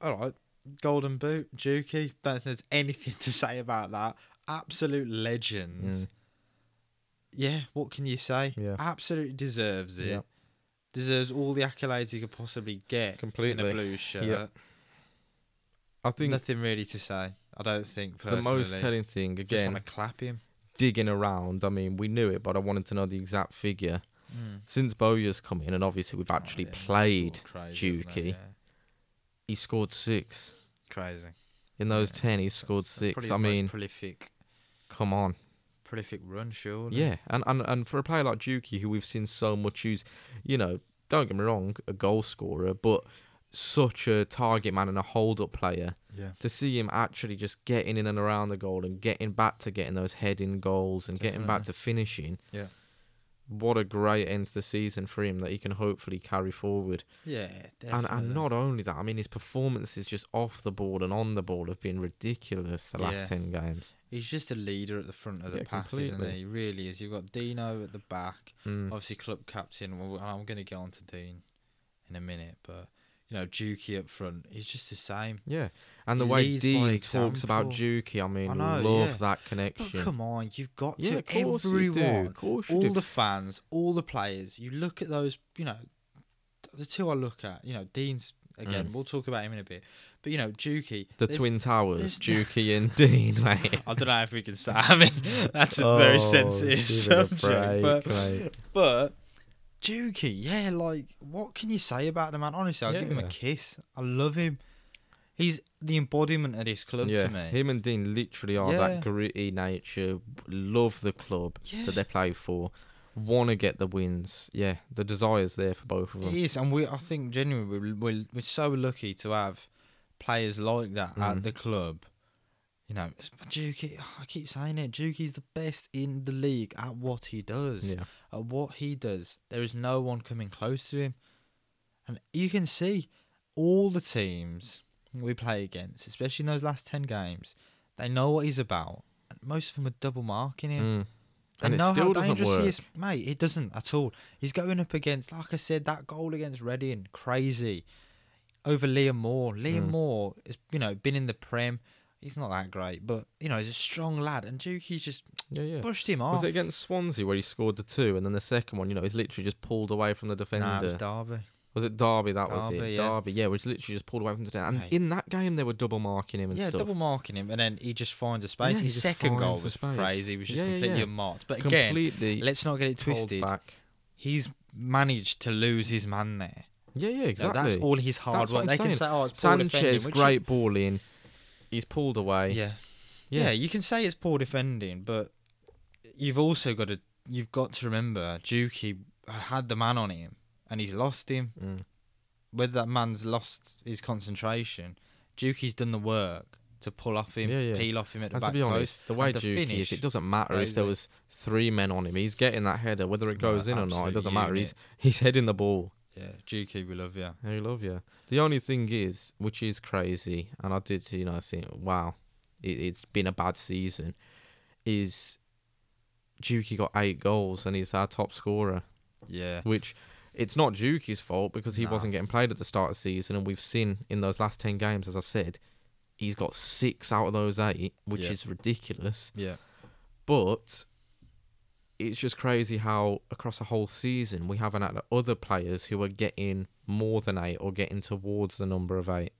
all right. Golden Boot, Juki. Don't think there's anything to say about that. Absolute legend. Mm. Yeah. What can you say? Yeah. Absolutely deserves it. Yeah. Deserves all the accolades he could possibly get Completely. in a blue shirt. Yeah. I think Nothing really to say. I don't think personally. the most telling thing again. Just want to clap him. digging around. I mean, we knew it, but I wanted to know the exact figure. Hmm. Since Bowyer's come in, and obviously we've oh, actually Oh, yeah, played, scored crazy, hasn't he? Juki. Yeah. he scored six. Crazy. In those Yeah, ten, he scored six. I mean, prolific, come on. prolific run, surely. Yeah, and, and and for a player like Juki, who we've seen so much use, you know, don't get me wrong, a goal scorer, but such a target man and a hold up player. Yeah. To see him actually just getting in and around the goal and getting back to getting those heading goals and getting back to finishing. Yeah. What a great end to the season for him that he can hopefully carry forward. Yeah, And definitely. and and not only that, I mean his performances just off the ball and on the ball have been ridiculous the last Yeah. ten games. He's just a leader at the front of the Yeah, pack, completely. isn't he? He really is. You've got Dino at the back, Mm. obviously club captain. Well, I'm going to get on to Dean in a minute, but you know, Juki up front, he's just the same. Yeah, and the He way Dean talks about. Juki, I mean, I know, love yeah. that But connection. come on, you've got yeah, to of course everyone, Of course all do. the fans, all the players. You look at those, you know, the two I look at. You know, Dean's again. Mm. We'll talk about him in a bit, but you know, Juki. the Twin Towers, Juki and Dean, mate. I don't know if we can say. I mean, that's a very Oh, sensitive it a subject, break, but mate. but Juki, yeah, like what can you say about the man? Honestly, I'll give him a kiss. I love him. He's the embodiment of this club yeah, to me. him and Dean literally are Yeah. that gritty nature. Love the club yeah, that they play for. Want to get the wins. Yeah, the desire's there for both of it them. is, and we. I think genuinely we're, we're we're so lucky to have players like that at Mm. the club. You know, Juki. I keep saying it. Juki's the best in the league at what he does. Yeah, at what he does, there is no one coming close to him. And you can see all the teams we play against, especially in those last 10 games, they know what he's about. And most of them are double marking him. Mm. They and it know still how doesn't dangerous work. he is. Mate, it doesn't at all. He's going up against, like I said, that goal against Reading, crazy. Over Liam Moore. Liam Mm. Moore has, you know, been in the Prem. He's not that great, but, you know, he's a strong lad. And Juki's just Yeah, yeah. pushed him off. Was it against Swansea where he scored the two, and then the second one, you know, he's literally just pulled away from the defender? Nah, it was Derby. Was it Derby? That was it. Derby, yeah. Derby, yeah, which literally just pulled away from the defender. And in that game, they were double marking him and yeah, stuff. double marking him, and then he just finds a space. Yeah, His second goal was crazy. He was just Yeah, completely yeah. unmarked. But again, Completely. let's not get it twisted. Back. He's managed to lose his man there. Yeah, yeah, exactly. That's all his hard That's work. They can saying. say, "Oh, it's poor defending," Sanchez, great ball in. He's pulled away. yeah. yeah, You can say it's poor defending, but you've also got to you've got to remember Juki had the man on him, and he's lost him. Mm. Whether that man's lost his concentration, Juki's done the work to pull off him, Yeah, yeah. peel off him at the And to back be post. honest, the way Juki is, it doesn't matter if there was three men on him. He's getting that header, whether it goes No, in or not. It doesn't matter. He's he's heading the ball. Yeah, Juki, we love you. We love you. The only thing is, which is crazy, and I did, you know, think, wow, it, it's been a bad season. Is Juki got eight goals and he's our top scorer, Yeah. which it's not Juki's fault because he Nah. wasn't getting played at the start of the season, and we've seen in those last ten games, as I said, he's got six out of those eight, which Yeah. is ridiculous. Yeah. But it's just crazy how across a whole season we haven't had other players who are getting more than eight or getting towards the number of eight.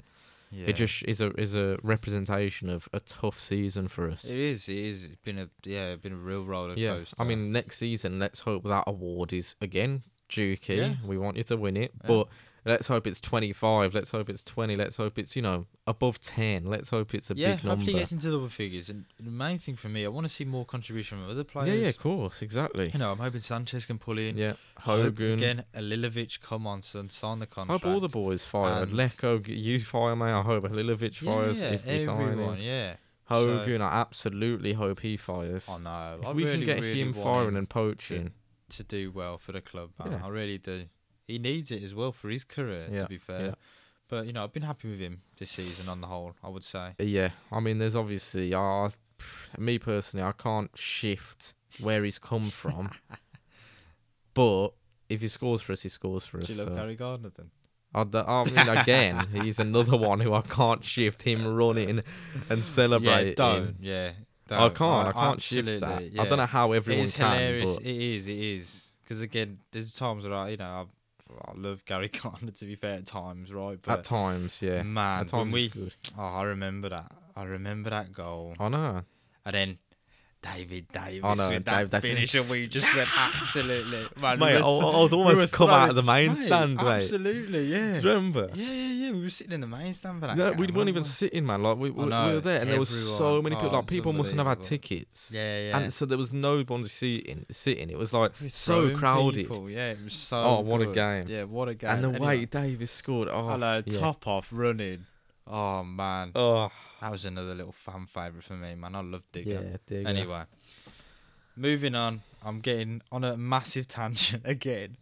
Yeah. It just is a is a representation of a tough season for us. It is. It is. It's been a yeah, been a real roller yeah, coaster. I mean, next season, let's hope that award is again Juki. Yeah. We want you to win it, Yeah. but let's hope it's twenty five. Let's hope it's twenty. Let's hope it's you know above ten. Let's hope it's a yeah, big number. hopefully gets into double figures. And the main thing for me, I want to see more contribution from other players. yeah, yeah, of course, exactly. You know, I'm hoping Sanchez can pull in. Yeah, I Hogan. again. Halilovic, come on, son, sign the I contract. hope all the boys fire. And- Leko, you fire me. I hope Halilovic yeah, fires yeah, if we sign him. yeah. Hogan, I absolutely hope he fires. I know. if I we really, can get really him firing him and poaching, to do well for the club, man. Yeah. I really do. He needs it as well for his career, Yeah, to be fair. yeah. But you know, I've been happy with him this season on the whole. I would say. Uh, Yeah, I mean, there's obviously, uh, me personally, I can't shift where he's come from. but if he scores for us, he scores for us. Do you love so. Gary Gardner then? I, I mean, again, he's another one who I can't shift him running and celebrating. Yeah, don't. Yeah. I don't. can't. I can't shift that. absolutely, I don't know how It everyone is can. hilarious. But It is. It is. Because again, there's times where I, you know, I, love Gary Gardner to be fair at times, right? at times, yeah. man, at times, we, good. oh, I remember that. I remember that goal, I know. and then. David Davis oh, I know, with Dave- that that's- finish, and we just went absolutely. Man, Mate, we I, I was almost come out of the main Mate, stand, mate. Absolutely, yeah. Do you remember? Yeah, yeah, yeah. We were sitting in the main stand for that. No, we weren't even sitting, man. Like we, we, we were there, and there was so many people. Oh, Like people mustn't have had tickets. Yeah, yeah. And so there was no one sitting. Sitting. It was like so crowded. people, Yeah, it was so. Oh, what a game. Yeah, what a game. and the Anyway, way Davis scored. Oh, hello, yeah. top off running. Oh man, Oh, that was another little fan favorite for me, man. I love Digger. yeah. Digger. Anyway, moving on. I'm getting on a massive tangent again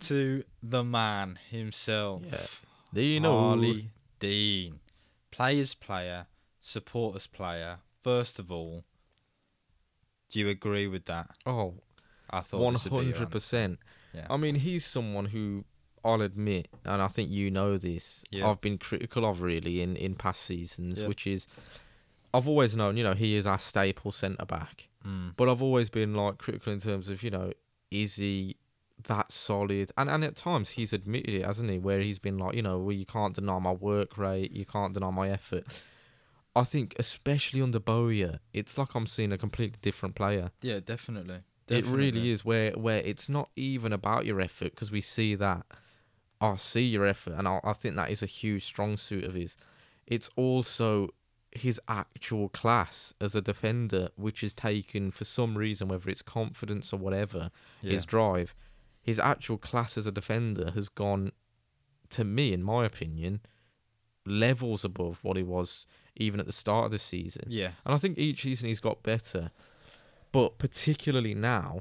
to the man himself. Yeah. You? Harlee Dean, players player, supporters player. First of all, do you agree with that? Oh, I thought one this would be your hundred answer. percent. Yeah. I mean, he's someone who I'll admit, and I think you know this. Yeah. I've been critical of really in in past seasons, Yeah. which is I've always known. You know, he is our staple centre back. Mm. But I've always been like critical in terms of, you know, is he that solid? And and at times he's admitted it, hasn't he? Where he's been like, you know, well you can't deny my work rate, you can't deny my effort. I think especially under Bowyer, it's like I'm seeing a completely different player. Yeah, definitely. It really is where where it's not even about your effort because we see that. I see your effort, and I, I think that is a huge strong suit of his. It's also his actual class as a defender, which is taken for some reason, whether it's confidence or whatever, Yeah. his drive, his actual class as a defender has gone, to me, in my opinion, levels above what he was even at the start of the season. Yeah. And I think each season he's got better. But particularly now,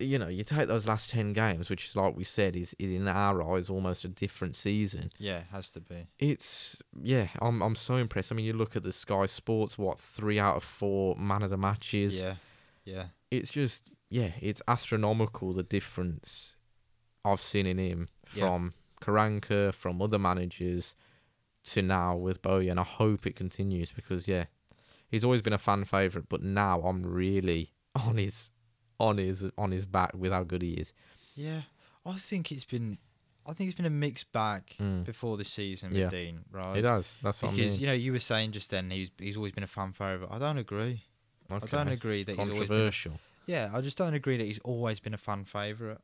you know, you take those last 10 games, which is like we said, is, is in our eyes almost a different season. Yeah, it has to be. It's, yeah, I'm I'm so impressed. I mean, you look at the Sky Sports, what, three out of four man of the matches. Yeah. Yeah. It's just, yeah, it's astronomical the difference I've seen in him Yeah. from Karanka, from other managers to now with Bowyer. And I hope it continues because, yeah, he's always been a fan favourite, but now I'm really on his on his on his back with how good he is. Yeah. I think it's been I think it's been a mixed bag Mm. before this season Yeah. with Dean, right? He does. That's what because I mean. you know you were saying just then he's he's always been a fan favorite. I don't agree. I don't agree that he's always Controversial. yeah, I just don't agree that he's always been a fan favorite.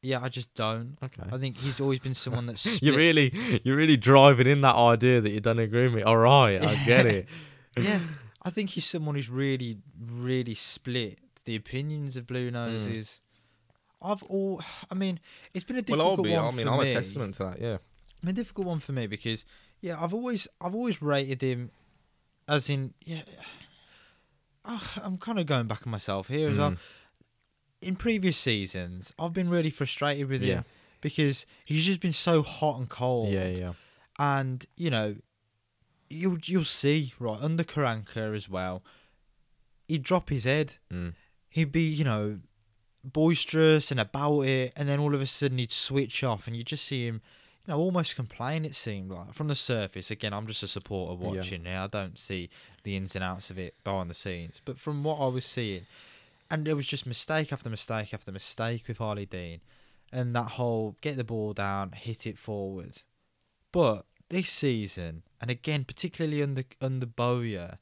Yeah, I just don't. Okay. I think he's always been someone that's. You're really, you're really driving in that idea that you don't agree with me. All right, I get it. yeah, I think he's someone who's really, really split the opinions of Blue Noses. I've all. I mean, it's been a Well, difficult I'll be. one I mean, for I'm me. a testament to that. Yeah. I mean, a difficult one for me because yeah, I've always I've always rated him as in yeah. Ah, I'm kind of going back on myself here as well. Mm. In previous seasons, I've been really frustrated with Yeah. him because he's just been so hot and cold. Yeah, yeah. and you know, you'll you'll see right under Karanka as well. He'd drop his head. Mm. He'd be you know boisterous and about it, and then all of a sudden he'd switch off, and you just see him, you know, almost complain. It seemed like from the surface. Again, I'm just a supporter watching. Yeah, I don't see the ins and outs of it behind the scenes, but from what I was seeing, and it was just mistake after mistake after mistake with Harlee Dean, and that whole get the ball down, hit it forward. But this season, and again particularly under under Bowyer,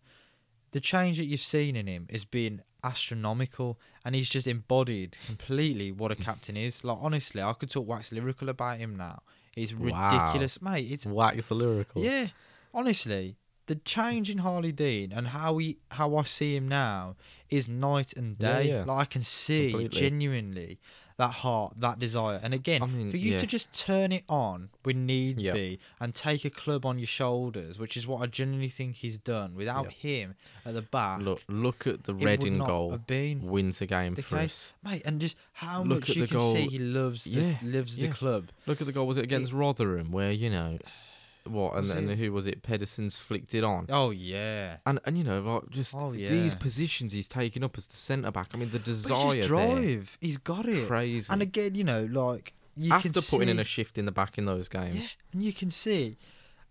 the change that you've seen in him has been astronomical, and he's just embodied completely what a captain is. Like honestly, I could talk wax lyrical about him now. He's Wow. ridiculous, mate. It's Wax lyrical. yeah, honestly, the change in Harlee Dean and how he how I see him now is night and Yeah, day. yeah. Like I can see Completely. genuinely that heart, that desire. And again, I mean, for you yeah. to just turn it on when need Yeah. be and take a club on your shoulders, which is what I genuinely think he's done. Without him at the back, Look, look at the it Reading goal. Wins the game the for case, us. mate. And just how Look much you can see he loves the, Yeah, lives the club. Look at the goal. Was it against Rotherham where you know what? And, and who was it? Pedersen's flicked it on. Oh yeah. And and you know like just Oh, these positions he's taking up as the centre back. I mean the desire just there, drive. He's got it. crazy. And again, you know, like you After can putting in a shift in the back in those games. yeah, and you can see.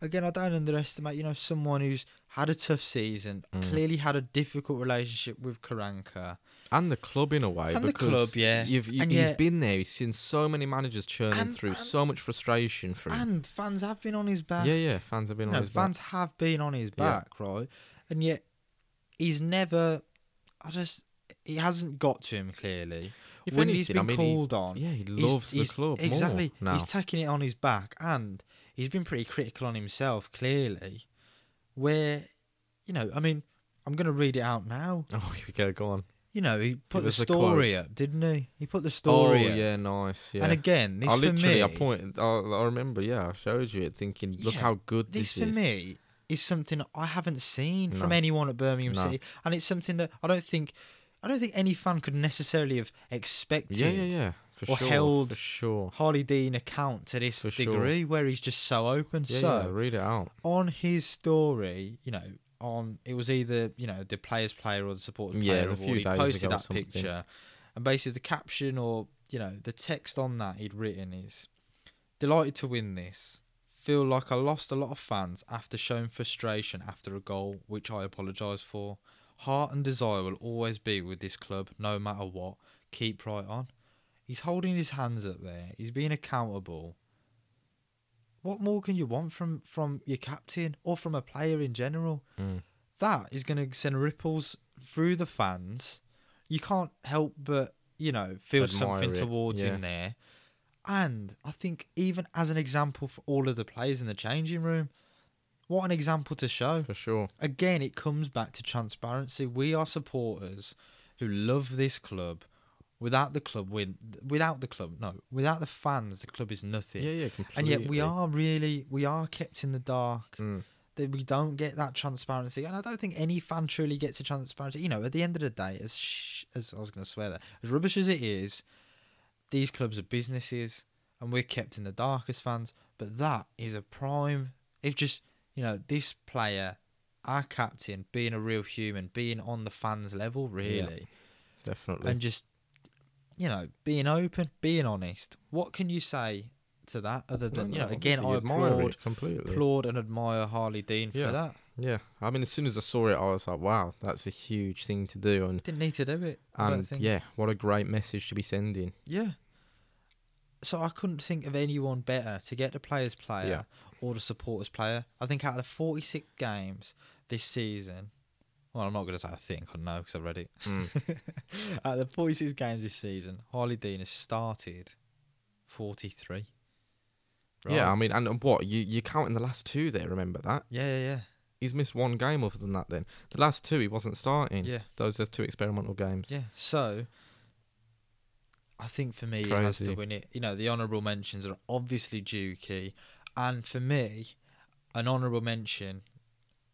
Again, I don't underestimate. You know, someone who's had a tough season, Mm. clearly had a difficult relationship with Karanka. And the club in a way. And the because club, yeah. You've, you, And he's been there. He's seen so many managers churning And- through, and- so much frustration from. And fans have been on his back. yeah, yeah. Fans have been you on his back. fans have been on his Yeah. back, right? And yet, he's never. I just. He hasn't got to him clearly. If when he's been I mean, he- called on, Yeah, he loves he's- the club exactly. more now. He's taking it on his back, and he's been pretty critical on himself. Clearly, where, you know, I mean, I'm going to read it out now. oh, here we go. Go on. You know, he put the story up, didn't he? He put the oh, story oh, up. yeah, nice. Yeah. And again, this I for me, I pointed. I, I remember. Yeah, I showed you it, thinking, look Yeah, how good this is. this, for me is something I haven't seen from anyone at Birmingham No. City, and it's something that I don't think, I don't think any fan could necessarily have expected. Yeah, yeah, yeah. For Or sure. held- for sure. Harlee Dean account to this For sure. degree, where he's just so open. Yeah, so yeah. Read it out. on his story, you know, on it was either you know the player's player or the supporter's Yeah, player a award. few He days posted that picture, and basically the caption or you know the text on that he'd written is, "Delighted to win this. Feel like I lost a lot of fans after showing frustration after a goal, which I apologise for. Heart and desire will always be with this club, no matter what. Keep right on." He's holding his hands up there. He's being accountable. What more can you want from from your captain or from a player in general? Mm. That is going to send ripples through the fans. You can't help but you know feel Admire something it, towards yeah. him there. And I think even as an example for all of the players in the changing room, what an example to show. For sure. Again, it comes back to transparency. We are supporters who love this club. Without the club, win. Without the club, no. Without the fans, the club is nothing Yeah, yeah. Completely. and yet we are really we are kept in the dark Mm. that we don't get that transparency and i don't think any fan truly gets a transparency you know at the end of the day as sh- as i was going to swear that as rubbish as it is these clubs are businesses and we're kept in the dark as fans but that is a prime if just you know this player our captain being a real human being on the fans level really Definitely. and just you know being open being honest what can you say to that other No, than you no, know again i applaud completely. applaud and admire Harlee Dean Yeah. for that. Yeah, I mean, as soon as I saw it, I was like, "Wow, that's a huge thing to do," and Didn't need to do it. And yeah, what a great message to be sending. Yeah. So I couldn't think of anyone better to get the players player Yeah. or the supporters player. I think out of the 46 games this season, well, I'm not going to say I think, I know because I read it. Mm. of the 46 games this season, Harlee Dean has started 43. Yeah, I mean, and what you you counting the last two there? Remember that yeah, yeah, yeah. he's missed one game other than that. Then the last two he wasn't starting. Yeah. those are two experimental games. Yeah. So I think for me, he has to win it. You know, the honourable mentions are obviously Juki, and for me, an honourable mention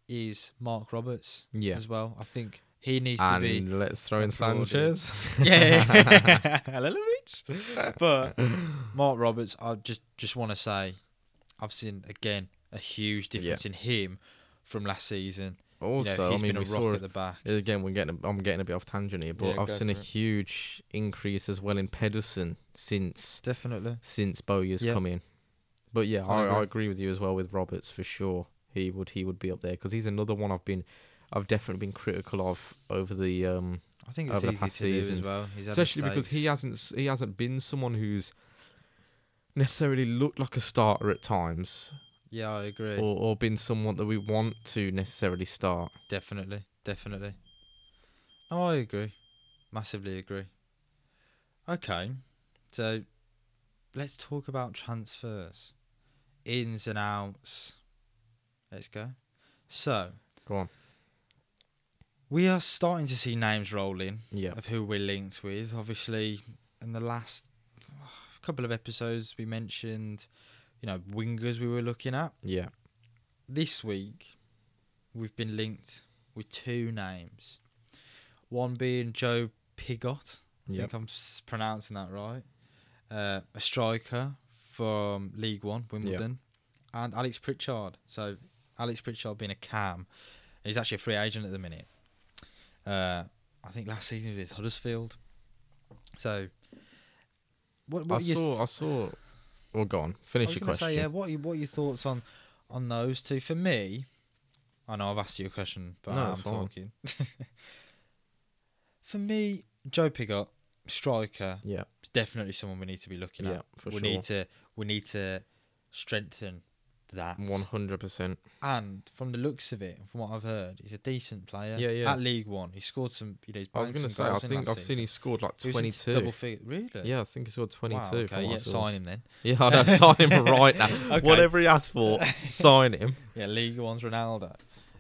is Mark Roberts Yeah. as well. I think he needs and to be. let's throw in. Sanchez. Yeah, a little bit. But Mark Roberts, I just just want to say, I've seen again a huge Yeah. difference in him from last season. You know, Also, he's I mean, been a we rock saw at the back. again. We're getting. I'm getting a bit off tangent here, but Yeah, I've seen a it. huge increase as well in Pedersen since Definitely. since Bowyer's Yeah. come in. But yeah, I I, agree. I agree with you as well with Roberts for sure. He would he would be up there because he's another one I've been I've definitely been critical of over the um I think it's over the easy past to do as well. He's especially because he hasn't he hasn't been someone who's necessarily looked like a starter at times, Yeah, I agree. or or been someone that we want to necessarily start. Definitely, definitely. No, I agree. Massively agree. Okay, so let's talk about transfers, ins and outs. Let's go. So Go on. we are starting to see names roll in of who we're linked with. Obviously, in the last couple of episodes, we mentioned, you know, wingers we were looking at. Yeah. this week we've been linked with two names. One being Joe Pigott. I Yeah. think I'm pronouncing that right. Uh, a striker from League One, Wimbledon, and Alex Pritchard. So Alex Pritchard being a cam, he's actually a free agent at the minute. Uh, I think last season was with Huddersfield. So, what, what I saw. I saw. Well, go on. Finish your question. Say, yeah, what are, you, what are your thoughts on on those two? For me, I know I've asked you a question, but No, I'm talking. For me, Joe Pigott, striker, Yeah. is definitely someone we need to be looking Yeah, at. for we sure. need to we need to strengthen that. One hundred percent. And from the looks of it, from what I've heard, he's a decent player. Yeah, yeah. At League One, he scored some. You know, he's I was going to say. I think I've seen he scored like twenty two. Double figure, really? Yeah, I think he scored twenty two. Wow, okay, yeah, sign him then. Yeah, I know. Sign him right now. Okay. Whatever he asks for, sign him. Yeah, League One's Ronaldo.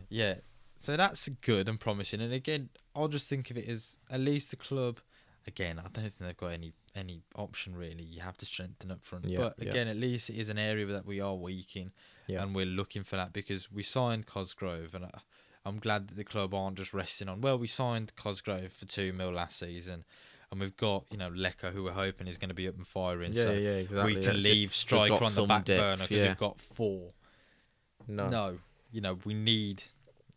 Yeah. So that's good and promising. And again, I'll just think of it as at least the club. Again, I don't think they've got any any option really. You have to strengthen up front. Yeah, but yeah. again, at least it is an area that we are weak in, Yeah. and we're looking for that because we signed Cosgrove, and I, I'm glad that the club aren't just resting on. Well, we signed Cosgrove for two mil last season, and we've got you know Leko, who we're hoping is going to be up and firing. Yeah, so yeah, exactly. we can just leave we've striker on the back depth, burner because yeah. we've got four No. no, you know, we need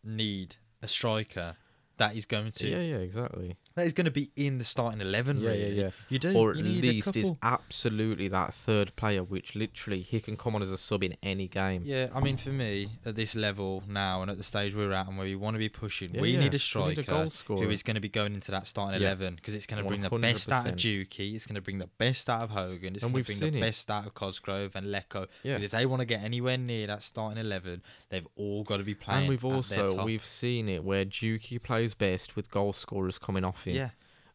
need a striker that is going to Yeah, yeah, exactly. that is going to be in the starting eleven. Yeah, yeah, really, yeah. You do, or at you need least is couple. absolutely that third player, which literally he can come on as a sub in any game. Yeah, I mean, for me, at this level now and at the stage we're at and where we want to be pushing, Yeah, we yeah. need a We striker need a goal scorer. who is going to be going into that starting Yeah. eleven because it's going to bring the best out of 100%. Juki, it's going to bring the best out of Hogan, it's And going to we've bring the seen it. best out of Cosgrove and Leko. Yeah. Because if they want to get anywhere near that starting eleven, they've all got to be playing. And we've at their also top. we've seen it where Juki plays best with goal scorers coming off him. yeah.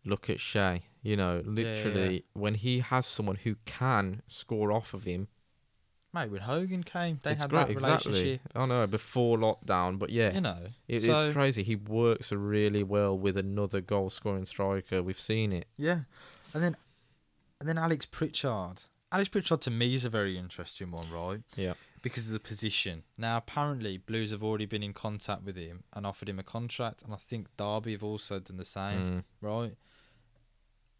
Look at Che. You know, yeah, yeah. literally when he has someone who can score off of him, Mate, when Hogan came, they had great. that Exactly. relationship. I know before lockdown, but yeah, You know, it, so, it's crazy. He works really well with another goal scoring striker. We've seen it. Yeah, and then and then Alex Pritchard. Alex Pritchard to me is a very interesting one, right? Yeah. Because of the position. Now, apparently, Blues have already been in contact with him and offered him a contract, and I think Derby have also done the same, Mm. right?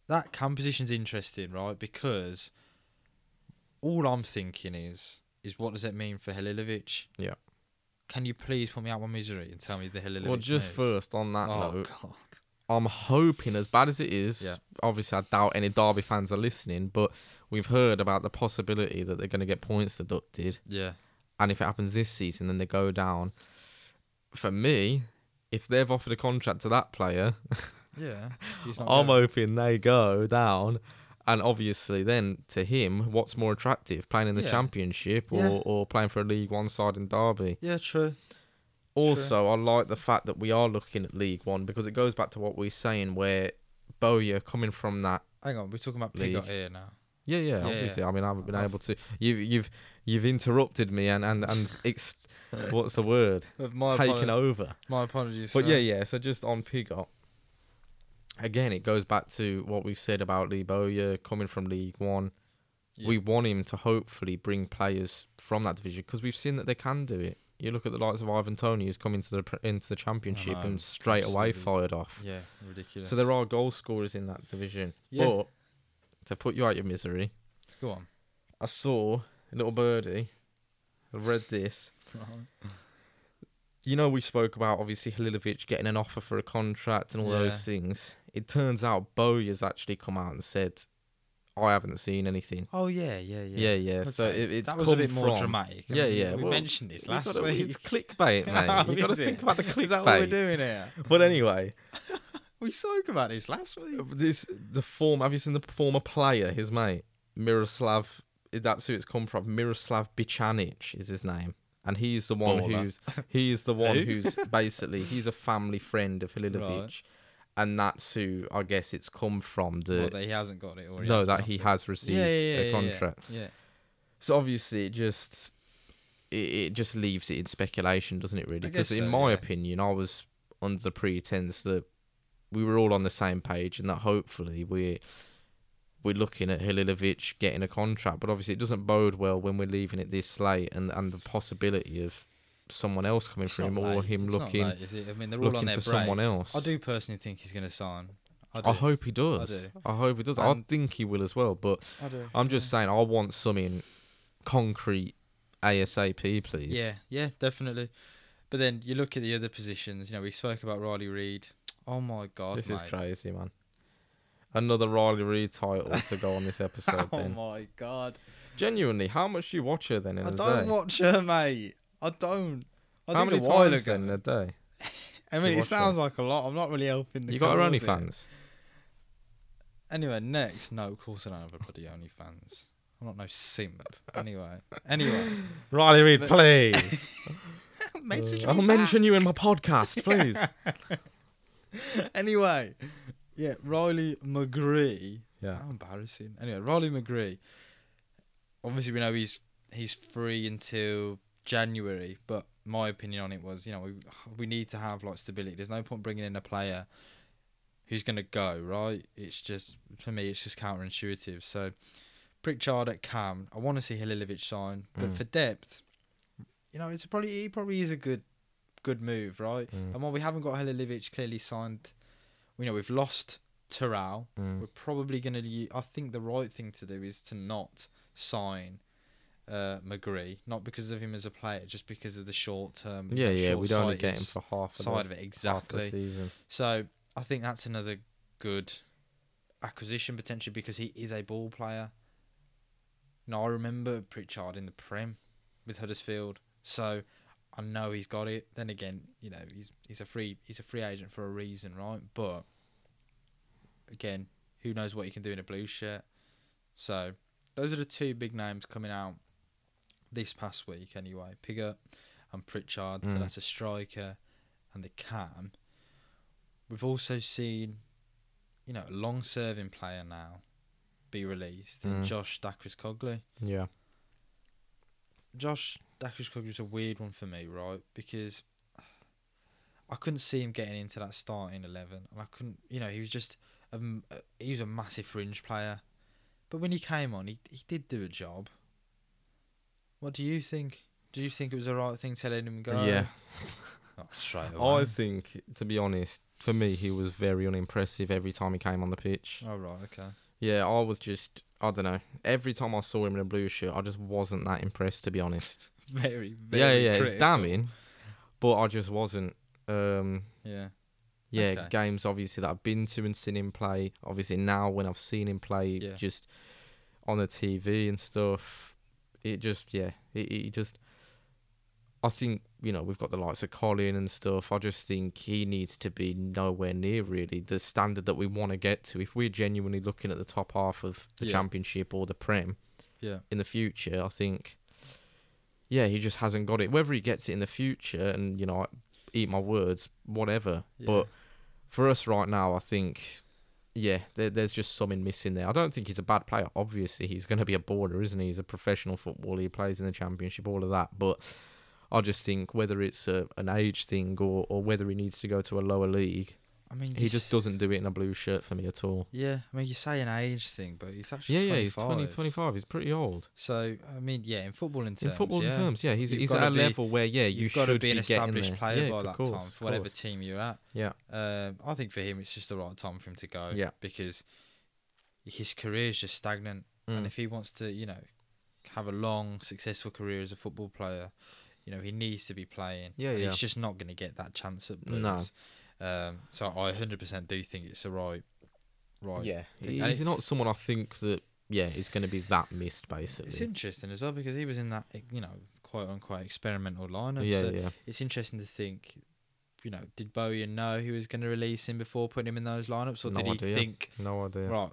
That cam position's interesting, right? Because all I'm thinking is, is what does it mean for Halilovic? Yeah. Can you please put me out my misery and tell me the Halilovic? Well, just first on that Oh note, God. I'm hoping, as bad as it is, Yeah. obviously I doubt any Derby fans are listening, but we've heard about the possibility that they're going to get points deducted. Yeah. And if it happens this season, then they go down. For me, if they've offered a contract to that player, Yeah. I'm hoping they go down. And obviously, then to him, what's more attractive, playing in the Yeah. Championship or, Yeah. or playing for a League One side in Derby? Yeah, true. Also, I like the fact that we are looking at League One because it goes back to what we are saying, where Bowyer coming from that. Hang on, we're talking about League. Pigott here now. Yeah, yeah, Yeah, obviously. yeah. I mean, I haven't been I've- able to. You've you've you've interrupted me and and and ex- what's the word? My, Taken apolo- over. my apologies. But sir. yeah, yeah. So just on Pigott. Again, it goes back to what we said about Lee Bowyer coming from League One. Yeah. We want him to hopefully bring players from that division because we've seen that they can do it. You look at the likes of Ivan Toney who's come into the into the championship oh, and straight away fired off. Yeah, ridiculous. So there are goal scorers in that division. Yeah. But to put you out your misery, Go on. I saw a little birdie. I read this. You know, we spoke about obviously Halilovic getting an offer for a contract and all Yeah. those things. It turns out Bowyer's actually come out and said, "I haven't seen anything." Oh yeah, yeah, Yeah, yeah. yeah. So it, it's that was a bit more from- dramatic. Yeah, yeah. We well, mentioned this last gotta- week. It's clickbait, mate. How you got to think about the clickbait. Is that what we're doing here? But anyway, we spoke about this last week. Uh, this the form. Have you seen the former player? His mate Miroslav. That's who it's come from. Miroslav Bichanic is his name, and he's the one Baller. who's he's the one Who? who's basically he's a family friend of Halilovic, Right. And that's who I guess it's come from. The Well, that he hasn't got it, or he no, that he has received yeah, yeah, yeah, a yeah, contract. Yeah. So obviously, it just it, it just leaves it in speculation, doesn't it? Really, because in so, my opinion, I was under the pretense that we were all on the same page, and that hopefully we're we're looking at Halilovic getting a contract. But obviously, it doesn't bode well when we're leaving it this late, and and the possibility of someone else coming It's for him not or late. him It's looking late, is it? I mean, they're all on looking their for break. someone else. I do personally think he's going to sign. I. I hope he does. I, do. I hope he does. I think he will as well. But I do. I'm just saying, I want something concrete ASAP, please. Yeah, yeah, definitely. But then you look at the other positions. You know, we spoke about Riley Reid. Oh my God, This mate. is crazy, man. Another Riley Reid title to go on this episode. oh then, my God. genuinely, how much do you watch her then in I a don't day? watch her, mate. I don't. I how many a while times ago. then in a day? I you mean, it watch sounds like a lot. I'm not really helping the. You got her cause here. OnlyFans. Anyway, next. No, of course I don't have a bloody OnlyFans. I'm not no simp. Anyway, anyway. Riley Reid, But- please. Message Uh, I'll me mention you in my podcast, please. anyway, yeah, Riley McGree. yeah. How embarrassing. Anyway, Riley McGree. Obviously, we know he's he's free until January, but my opinion on it was, you know, we we need to have like stability. There's no point bringing in a player who's going to go right. It's just for me, it's just counterintuitive. So, Pritchard at Cam. I want to see Halilovic sign, but Mm. for depth, you know, it's probably he probably is a good good move, right? Mm. And while we haven't got Halilovic clearly signed, you know, we've lost Toral. Mm. We're probably going to. I think the right thing to do is to not sign uh, McGree, not because of him as a player, just because of the short term. Yeah, yeah. we don't get him for half of side the, of it exactly. season. So I think that's another good acquisition potentially because he is a ball player. Now I remember Pritchard in the Prem with Huddersfield, so I know he's got it. Then again, you know, he's he's a free he's a free agent for a reason, right? But again, who knows what he can do in a blue shirt? So those are the two big names coming out this past week, anyway. Pigott and Pritchard, so Mm. that's a striker and the cam. We've also seen, you know, a long-serving player now be released in Mm. Josh Dacres-Cogley. Yeah. Josh Dacres-Cogley was a weird one for me, right? Because I couldn't see him getting into that starting eleven, and I couldn't, you know, he was just a- he was a massive fringe player, but when he came on, he he did do a job. What do you think? Do you think it was the right thing to let him go? Yeah. Straight away. I think, to be honest, for me, he was very unimpressive every time he came on the pitch. Oh right, okay. Yeah, I was just, I don't know. Every time I saw him in a blue shirt, I just wasn't that impressed, to be honest. Very, yeah, very yeah, yeah. it's damning, but I just wasn't. Um, Yeah. yeah, Okay. games obviously that I've been to and seen him play. Obviously now when I've seen him play, Yeah. just on the TV and stuff, it just yeah, it, it just. I think you know we've got the likes of Colin and stuff. I just think he needs to be nowhere near really the standard that we want to get to. If we're genuinely looking at the top half of the Yeah. championship or the Prem Yeah. in the future, I think. Yeah, he just hasn't got it. Whether he gets it in the future, and you know, I eat my words, whatever. Yeah. But for us right now, I think, yeah, there, there's just something missing there. I don't think he's a bad player. Obviously, he's going to be a border, isn't he? He's a professional footballer. He plays in the championship, all of that. But I just think whether it's a, an age thing or, or whether he needs to go to a lower league, I mean, he just doesn't do it in a blue shirt for me at all. Yeah, I mean, you say an age thing, but he's actually Yeah, yeah, 25. he's 20, 25. He's pretty old. So I mean, yeah, in footballing terms, in football yeah, terms, yeah, he's, You've he's at a be- level where, yeah, you you've got should to be an be getting established player yeah, by that course, time for whatever course. team you're at. Yeah, Um, I think for him, it's just the right time for him to go. Yeah. because his career is just stagnant, and Mm. if he wants to, you know, have a long, successful career as a football player, you know, he needs to be playing. Yeah, and yeah. He's just not going to get that chance at Blues. No. Um, so I 100% do think it's the right, right. yeah. thing. And He's not someone I think that, yeah, is going to be that missed, basically. It's interesting as well because he was in that, you know, quote unquote experimental lineup. yeah, so yeah. it's interesting to think you know, did Bowyer know he was going to release him before putting him in those lineups, or No did he idea. think No idea. right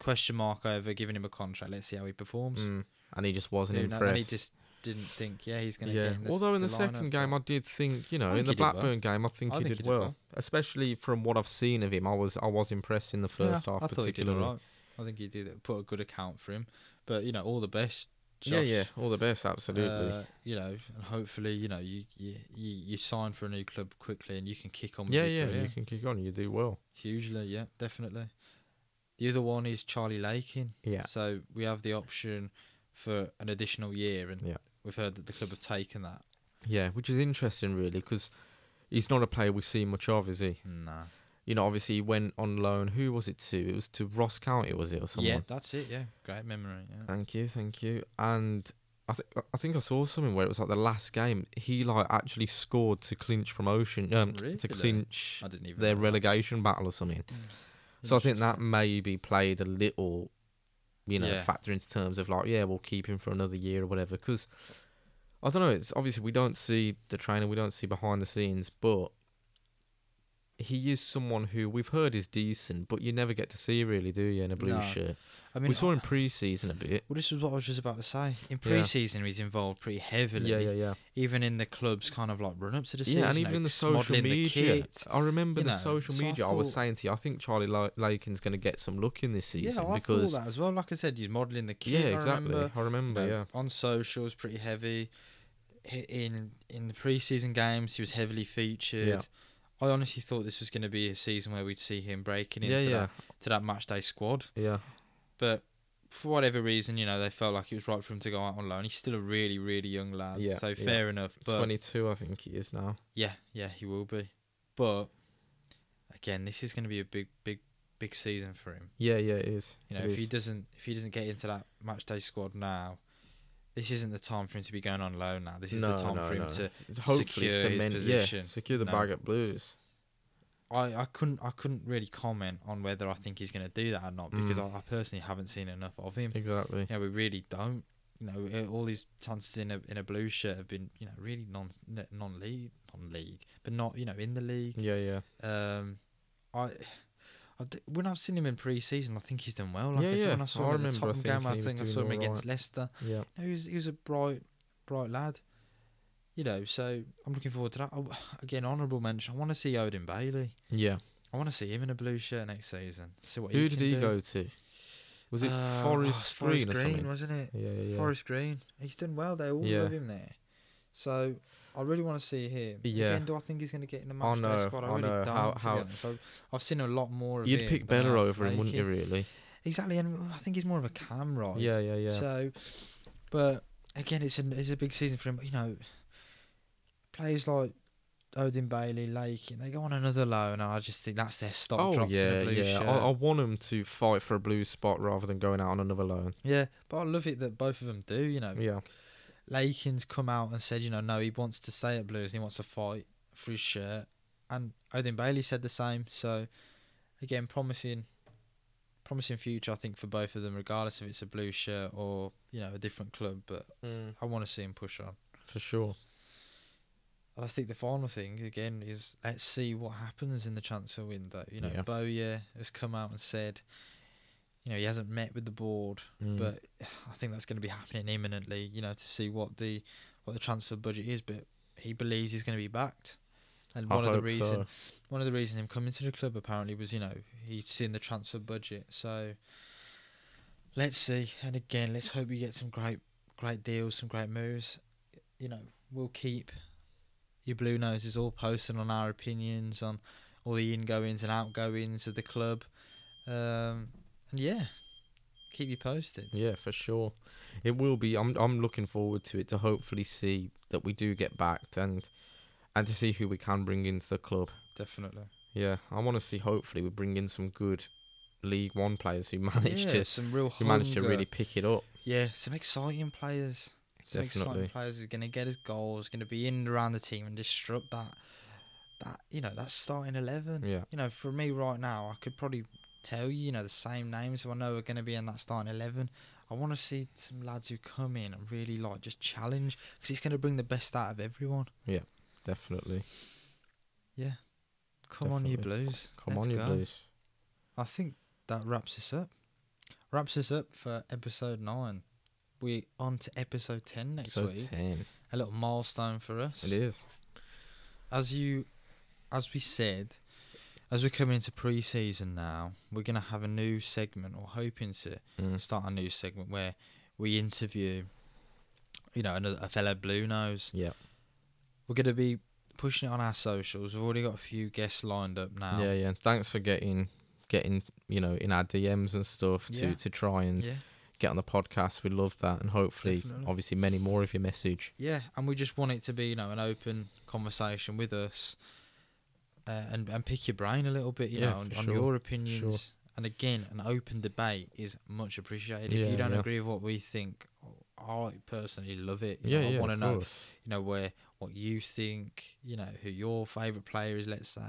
question mark over giving him a contract? Let's see how he performs. Mm. And he just wasn't Who kno- impressed. and he just didn't think, yeah, he's going to yeah. get in the, Although in the, the second lineup, game, I did think, you know, in the he did well. Blackburn game, I think I he think did he did well. well. Especially from what I've seen of him, I was I was impressed in the first yeah, half, I thought he did particularly. right. I think he did put a good account for him. But you know, all the best. Yeah, Josh. yeah, all the best, absolutely. Uh, you know, and hopefully, you know, you, you you sign for a new club quickly, and you can kick on. With yeah, yeah, career. you can kick on. You do well. Hugely, yeah, definitely. The other one is Charlie Lakin. Yeah, So we have the option for an additional year, and Yeah. We've heard that the club have taken that. yeah, which is interesting, really, because he's not a player we see much of, is he? Nah. You know, obviously he went on loan. Who was it to? It was to Ross County, was it, or someone? Yeah, that's it. Yeah, great memory. Yeah. Thank you, thank you. And I think I think I saw something where it was like the last game he like actually scored to clinch promotion, um, to clinch I didn't even. their relegation battle or something. So I think that maybe played a little, you know, Yeah. factor into terms of like, yeah, we'll keep him for another year or whatever. Because I don't know. It's obviously we don't see the trainer, we don't see behind the scenes, but he is someone who we've heard is decent, but you never get to see really, do you? In a blue No. shirt, I mean, we saw him pre-season a bit. Well, this is what I was just about to say. In Yeah. pre-season, he's involved pretty heavily. Yeah, yeah, yeah. Even in the club's kind of like run-up to the season. Yeah, and even know, in the social modelling media, kit. I remember you the know, social so I media. I was thought- saying to you, I think Charlie La- Lakin's going to get some look in this season Yeah, I because thought that as well. Like I said, you're modelling the kit. yeah, I exactly. remember. I remember, you know, yeah, On socials, pretty heavy. Hi- In in the pre-season games, he was heavily featured. Yeah. I honestly thought this was going to be a season where we'd see him breaking into yeah, yeah, that to that match day squad. yeah. But for whatever reason, you know, they felt like it was right for him to go out on loan. He's still a really, really young lad. Yeah, so yeah. fair enough. But Twenty-two, I think he is now. yeah, yeah, he will be. But again, this is going to be a big, big, big season for him. Yeah, yeah, it is. You know, It if he doesn't, if he doesn't get into that match day squad now, this isn't the time for him to be going on loan now. This is the time no, for him no. to. hopefully secure his position. yeah, secure the No. bag at Blues. I, I couldn't I couldn't really comment on whether I think he's going to do that or not because Mm. I, I personally haven't seen enough of him. Exactly. Yeah, we really don't. You know, uh, all these chances in a in a blue shirt have been you know really non non league non league, but not you know in the league. Yeah, yeah, Um, I. D- when I've seen him in pre-season, I think he's done well. Like Yeah, I said, yeah. when I saw I him in the remember, I Tottenham think game, I think I saw him against right. Leicester. yeah. No, he was he was a bright, bright lad. You know, so I'm looking forward to that. Oh, again, honourable mention. I want to see Odin Bailey. Yeah. I want to see him in a blue shirt next season. See what Who did he do. go to? Was it Uh, Forest oh, Green Forest or Green, wasn't it? Yeah, yeah, yeah. Forest Green. He's done well. They all Yeah. love him there. So I really want to see him. Yeah. Again, do I think he's going to get in the match squad? I, really know. don't. How- how-. So I've seen a lot more of him. You'd him. pick Bela over him, wouldn't you? Really? Exactly, and I think he's more of a cam right. Yeah, yeah, yeah. So, but again, it's a it's a big season for him. You know, players like Odin Bailey, Lake, and they go on another loan, and I just think that's their stock oh drops in yeah, yeah. I, I want them to fight for a blue spot rather than going out on another loan. yeah, but I love it that both of them do. You know, Yeah, Lakin's come out and said, you know, no, he wants to stay at Blues and he wants to fight for his shirt, and Odin Bailey said the same. So, again, promising, promising future, I think, for both of them, regardless if it's a blue shirt or you know a different club. But mm. I want to see him push on. for sure. And I think the final thing again is let's see what happens in the transfer window. You know, Yeah. Bowyer has come out and said, you know, he hasn't met with the board, Mm. but I think that's going to be happening imminently. You know, to see what the what the transfer budget is, but he believes he's going to be backed. And I one of the reason, so. one of the reasons him coming to the club apparently was, you know, he's seen the transfer budget. So let's see. And again, let's hope we get some great, great deals, some great moves. You know, we'll keep your blue noses all posted on our opinions on all the ingoings and outgoings of the club. Um, and yeah, keep you posted. Yeah, for sure. It will be. I'm. I'm looking forward to it to hopefully see that we do get backed and and to see who we can bring into the club. Definitely. Yeah, I want to see. Hopefully, we bring in some good League One players who manage yeah, to some real who manage to really pick it up. Yeah, some exciting players. Some exciting players who's going to get his goals, going to be in and around the team and disrupt that, that you know, that starting eleven. Yeah, You know, for me right now, I could probably tell you, you know, the same names who I know are going to be in that starting eleven. I want to see some lads who come in and really like just challenge because it's going to bring the best out of everyone. Yeah, definitely. Yeah. Come on, you Blues. Come Let's on, you go. Blues. I think that wraps us up. Wraps us up for episode nine. We're on to episode ten next So week. ten. A little milestone for us. It is. As you, as we said, as we're coming into pre-season now, we're gonna have a new segment, or hoping to Mm. start a new segment where we interview, you know, another a fellow Blue Nose. Yeah. We're gonna be pushing it on our socials. We've already got a few guests lined up now. Yeah, yeah. Thanks for getting getting you know in our DMs and stuff to Yeah. to try and Yeah. get on the podcast. We love that, and hopefully, Definitely. obviously, many more of your message. Yeah, and we just want it to be, you know, an open conversation with us, uh, and and pick your brain a little bit, you Yeah, know, on, sure, your opinions. And again, an open debate is much appreciated. Yeah, if you don't yeah. agree with what we think, I personally love it. You yeah, know, yeah. I want to know, course. you know, where what you think, you know, who your favourite player is. Let's say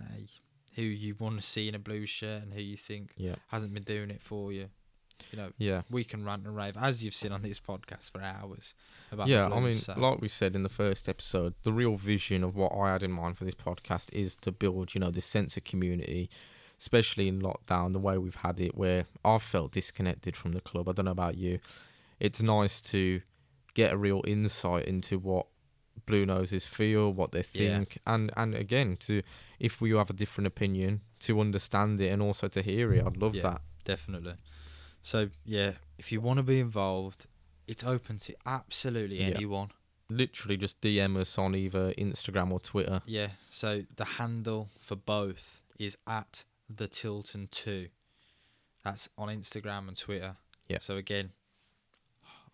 who you want to see in a blue shirt, and who you think Yeah, hasn't been doing it for you. You know, yeah. we can rant and rave as you've seen on this podcast for hours about. Yeah, I mean, so- like we said in the first episode, the real vision of what I had in mind for this podcast is to build, you know, this sense of community, especially in lockdown, the way we've had it, where I've felt disconnected from the club. I don't know about you. It's nice to get a real insight into what Blue Noses feel, what they Yeah. think, and and again, to if we have a different opinion, to understand it and also to hear it. I'd love Yeah. that. Definitely. So yeah, if you want to be involved, it's open to absolutely Yeah. anyone. Literally, just DM us on either Instagram or Twitter. Yeah. So the handle for both is at the Tilton Two. That's on Instagram and Twitter. Yeah. So again,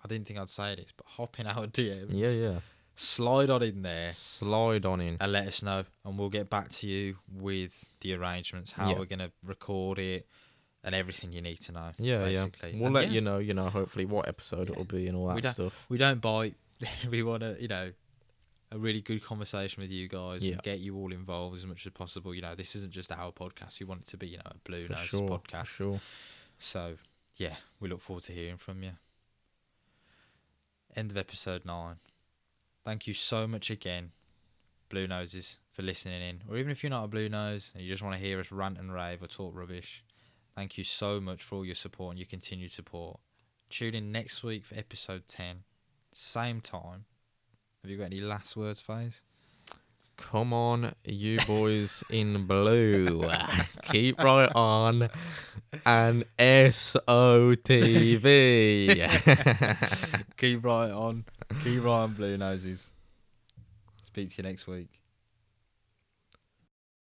I didn't think I'd say this, but hop in our DMs. Yeah, yeah. Slide on in there Slide on in. and let us know, and we'll get back to you with the arrangements, how Yeah. we're gonna record it, and everything you need to know. Yeah, basically. yeah. We'll And let yeah, you know, you know, hopefully what episode Yeah. it'll be and all We that don't- stuff. we don't bite. we want to, you know, a really good conversation with you guys Yeah. and get you all involved as much as possible. You know, this isn't just our podcast. We want it to be, you know, a Blue For Nose sure. podcast. For sure. So, yeah, we look forward to hearing from you. End of episode nine. Thank you so much again, Blue Noses, for listening in. Or even if you're not a Blue Nose and you just want to hear us rant and rave or talk rubbish, thank you so much for all your support and your continued support. Tune in next week for episode 10, same time. Have you got any last words, Faze? Come on, you boys in blue. Keep right on. And SOTV. Keep right on. Keep right on, Blue Noses. Speak to you next week.